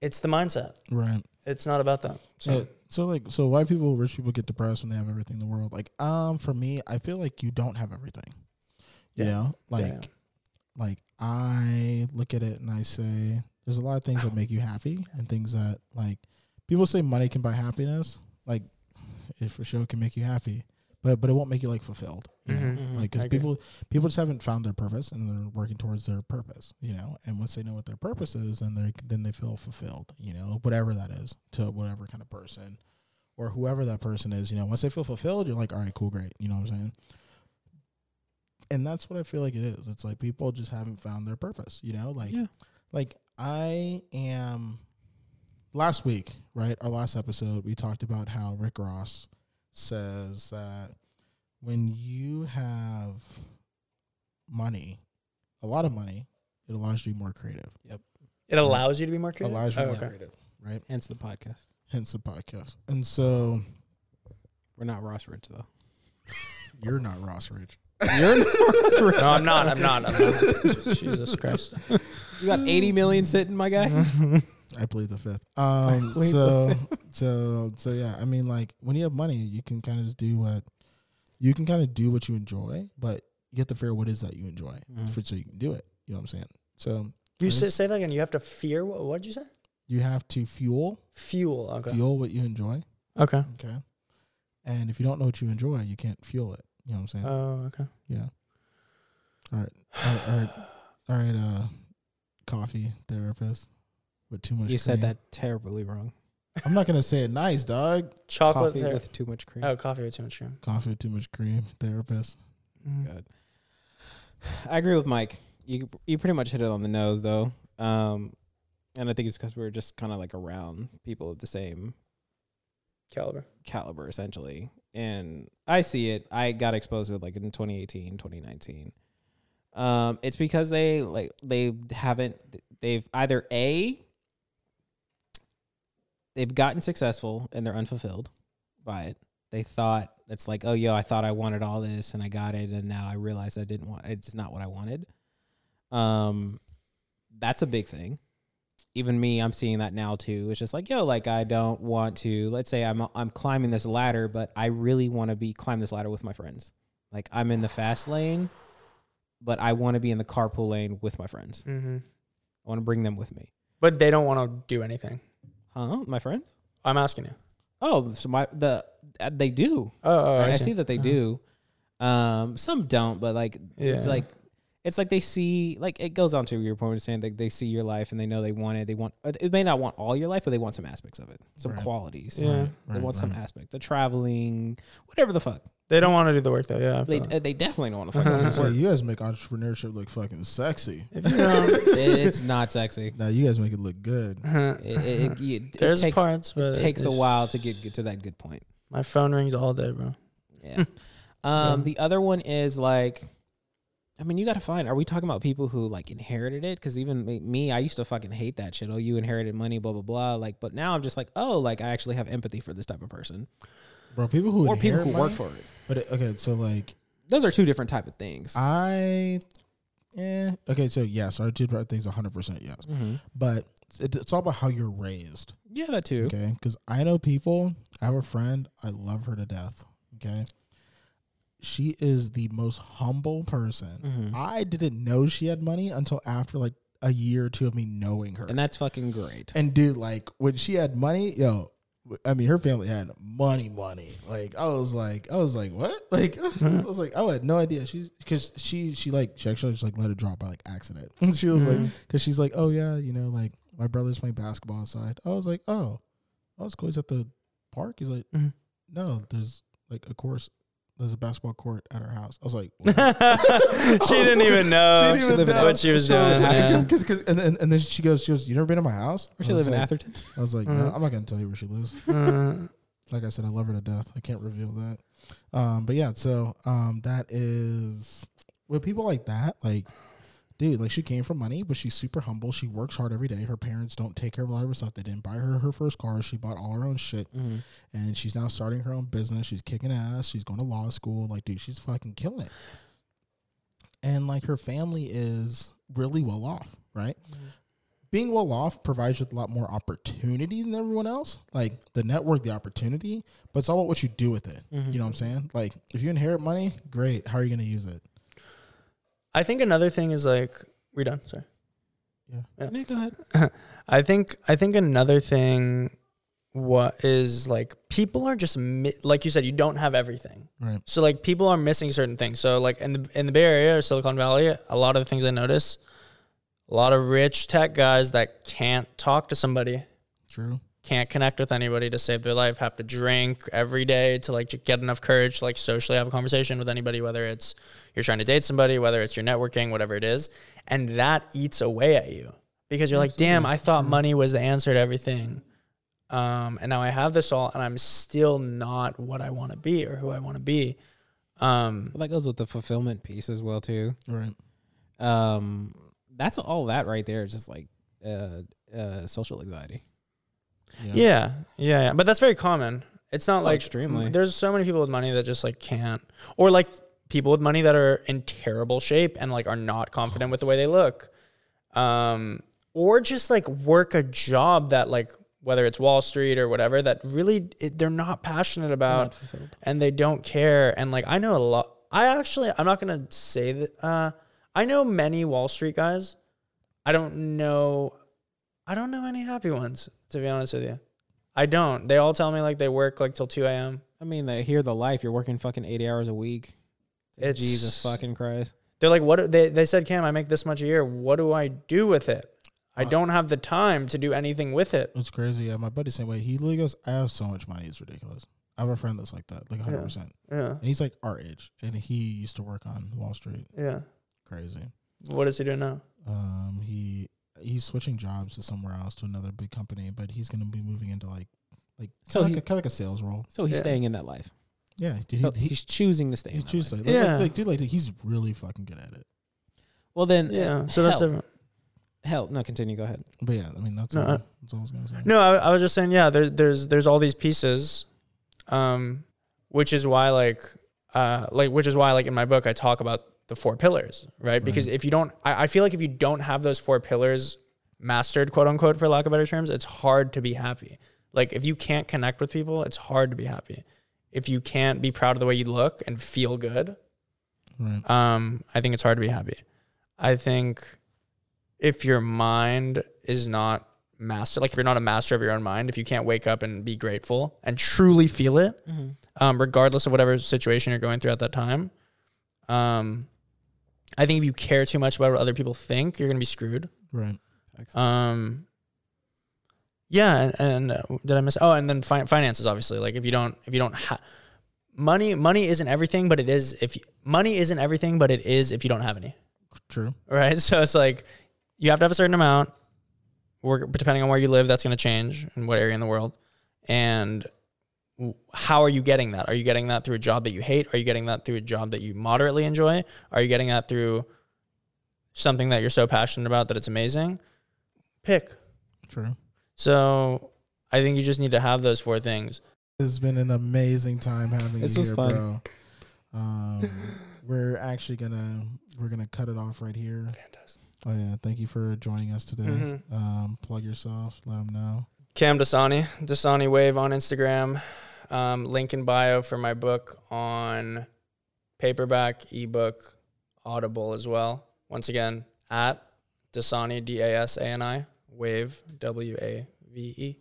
It's the mindset. Right. It's not about that. So So, so like, so why people, rich people get depressed when they have everything in the world? Like, um, for me, I feel like you don't have everything. You Yeah. know, like, yeah. like I look at it and I say, there's a lot of things that make you happy and things that like people say money can buy happiness. Like, it for sure can make you happy, but but it won't make you like fulfilled. You know? Mhm. Mhm. Like, because I agree. people people just haven't found their purpose and they're working towards their purpose. You know, and once they know what their purpose is, then they then they feel fulfilled. You know, whatever that is to whatever kind of person or whoever that person is. You know, once they feel fulfilled, you're like, all right, cool, great. You know what I'm saying? And that's what I feel like it is. It's like people just haven't found their purpose. You know, like Yeah. like I am. Last week, right, our last episode, we talked about how Rick Ross says that when you have money, a lot of money, it allows you to be more creative. Yep. It allows you to be more creative. Allows you to Oh, be more okay. creative, right? Hence the podcast. Hence the podcast. And so We're not Ross Rich though. you're not Ross Rich. You're Ross Rich. No, I'm not. I'm not. I'm not. Jesus Christ. You got 80 million sitting, my guy. I plead the fifth. Um, plead so, so, so yeah. I mean, like when you have money, you can kind of just do what you can kind of do what you enjoy, but you have to figure out what is that you enjoy Mhm. for so you can do it. You know what I'm saying? So You say, say that again. You have to fear. What, what did you say? you have to fuel Fuel. Okay. fuel what you enjoy. Okay. Okay. And if you don't know what you enjoy, you can't fuel it. You know what I'm saying? Oh, okay. yeah. All right. All right. All right. All right uh, coffee therapist with too much. You said that terribly wrong. I'm not gonna say it nice, dog. Chocolate. Coffee ther- with too much cream. oh, coffee with too much cream. Coffee with too much cream therapist. Mm. God. I agree with Mike. You you pretty much hit it on the nose though. Um, and I think it's because we're just kind of like around people of the same Caliber. caliber essentially. And I see it. I got exposed to it like in 2018, 2019. Um, it's because they like they haven't they've either a they've gotten successful and they're unfulfilled by it. They thought it's like, oh yo, I thought I wanted all this and I got it, and now I realize I didn't want it's not what I wanted. Um, that's a big thing. Even me, I'm seeing that now too. It's just like, yo, like I don't want to. Let's say I'm I'm climbing this ladder, but I really want to be climb this ladder with my friends. Like I'm in the fast lane, but I want to be in the carpool lane with my friends. Mm-hmm. I want to bring them with me. But they don't want to do anything. Huh? My friends? I'm asking you. Oh, so my the uh, they do. Oh, oh I, I, see. that they Uh-huh. do. Um, some don't, but like yeah. it's like it's like they see like it goes on to your point of saying that they see your life and they know they want it. They want uh, it may not want all your life, but they want some aspects of it, some Right. qualities. Yeah. They Right, want some aspect, the traveling, whatever the fuck. They don't want to do the work though. Yeah. They feel uh, they definitely don't want to fucking So work. you guys make entrepreneurship look fucking sexy. You know, It- it's not sexy. Now you guys make it look good. It, it, it, it there's takes, parts, but it takes a while to get, get to that good point. My phone rings all day, bro. Yeah. Um, the other one is like, I mean, you got to find. Are we talking about people who like inherited it? Because even me- I used to fucking hate that shit. Oh, you inherited money, blah blah blah. Like, but now I'm just like, oh, like I actually have empathy for this type of person, Bro, people who or people who work for it. But it, okay, so like Those are two different type of things. I, eh, okay, so yes, our two different things, hundred percent yes. mm-hmm. But it, it's all about how you're raised. Yeah, that too. Okay, because I know people. I have a friend. I love her to death. Okay, she is the most humble person. Mhm. I didn't know she had money until after like a year or two of me knowing her. And that's fucking great. And dude, like when she had money, yo, I mean, her family had money, money. Like I was like, I was like, what? Like I was like, I had no idea. She because she she like she actually just like let it drop by like accident. And she was like, because she's like, oh yeah, you know, like my brother's playing basketball outside. I was like, oh, oh, it's cool. He's at the park. He's like, Mhm. no, there's like a course. There's a basketball court at her house. I was like, she didn't even know. She didn't even know. what she was She was doing. like- yeah. cause, cause, and, then, and then she goes, she goes, you never been to my house? Where she was live in Atherton? I was like, no, Mhm. I'm not gonna tell you where she lives. Uh, Like I said, I love her to death. I can't reveal that. Um, but yeah, so um, that is with people like that, like, dude, like she came from money, but she's super humble. She works hard every day. Her parents don't take care of a lot of her stuff. They didn't buy her her first car. She bought all her own shit, Mm-hmm. and she's now starting her own business. She's kicking ass. She's going to law school. Like, dude, she's fucking killing it. And like her family is really well off, right? being well off provides you with a lot more opportunity than everyone else. Like the network, the opportunity, but it's all about what you do with it. Mm-hmm. You know what I'm saying? Like if you inherit money, great. How are you going to use it? I think another thing is like we done. Sorry. Yeah, yeah. go ahead. I think I think another thing what is like people are just mi- like you said you don't have everything. Right. So like people are missing certain things. So like in the in the Bay Area or Silicon Valley, a lot of the things I notice, a lot of rich tech guys that can't talk to somebody, True. Can't connect with anybody to save their life, have to drink every day to like get enough courage to like socially have a conversation with anybody, whether it's you're trying to date somebody, whether it's your networking, whatever it is, and that eats away at you because you're like, damn, I thought money was the answer to everything. Um, and now I have this all, and I'm still not what I want to be or who I want to be. Um, Well, that goes with the fulfillment piece as well too. Right. Um, that's all that right there. is Just like uh, uh, social anxiety. Yeah. yeah, yeah, yeah, but that's very common. It's not Oh, like extremely. There's so many people with money that just like can't, or like people with money that are in terrible shape and like are not confident with the way they look, um, or just like work a job that like whether it's Wall Street or whatever that really it, they're not passionate about. Not and they don't care. And like I know a lot. I actually I'm not gonna say that. Uh, I know many Wall Street guys. I don't know. I don't know any happy ones to be honest with you. I don't. They all tell me like they work like till two a.m. I mean, they hear the life. You're working fucking eighty hours a week. It's- Jesus fucking Christ. They're like, what? do- They they said, Cam, I make this much a year. What do I do with it? I don't have the time to do anything with it. It's crazy. Yeah, my buddy's same way. He literally goes, I have so much money, it's ridiculous. I have a friend that's like that, like 100%. Yeah, And he's like our age, and he used to work on Wall Street. yeah. Crazy. What does he do now? Um, he he's switching jobs to somewhere else to another big company, but he's gonna be moving into like like So so he- like, a, kind of like a sales role. So he's Yeah. staying in that life. Yeah, dude, So he, he, he's choosing to stay. he's in that choosing. life. Like, Yeah. like, dude, like he's really fucking good at it. Well, then, Yeah. uh, So that's hell, different. hell. No, continue. Go ahead. But yeah, I mean that's No, all. I- that's all I was gonna say. No, I, I was just saying, yeah, there, there's there's all these pieces, um, which is why like uh like which is why like in my book I talk about the four pillars, right? Because if you don't, I, I feel like if you don't have those four pillars mastered, quote unquote, for lack of better terms, it's hard to be happy. Like if you can't connect with people, it's hard to be happy. If you can't be proud of the way you look and feel good, Right. um, I think it's hard to be happy. I think if your mind is not master, like if you're not a master of your own mind, if you can't wake up and be grateful and truly feel it, um, regardless of whatever situation you're going through at that time, um, I think if you care too much about what other people think, you're gonna be screwed. Right. Um, yeah, and, and uh, did I miss? Oh, and then fi- finances, obviously. Like if you don't, if you don't have money, money isn't everything, but it is. If you, money isn't everything, but it is if you don't have any, True. right? So it's like you have to have a certain amount. Where, depending on where you live, that's going to change in what area in the world, and w- how are you getting that? Are you getting that through a job that you hate? Are you getting that through a job that you moderately enjoy? Are you getting that through something that you're so passionate about that it's amazing? Pick. True. So I think you just need to have those four things. It's been an amazing time having This you was here, fun. bro. Um, we're actually gonna we're gonna cut it off right here. Fantastic. Oh yeah, thank you for joining us today. Mhm. Um, plug yourself. Let them know. Cam Dasani, Dasani Wave on Instagram. Um, link in bio for my book on paperback, ebook, Audible as well. Once again, at Dasani, D A S A N I, Wave, W A V E.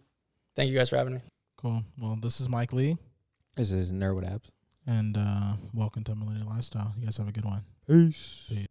Thank you guys for having me. Cool. Well, this is Mike Lee, This is Nerdwood Apps. and uh, welcome to Millennial Lifestyle. You guys have a good one. Peace. Peace.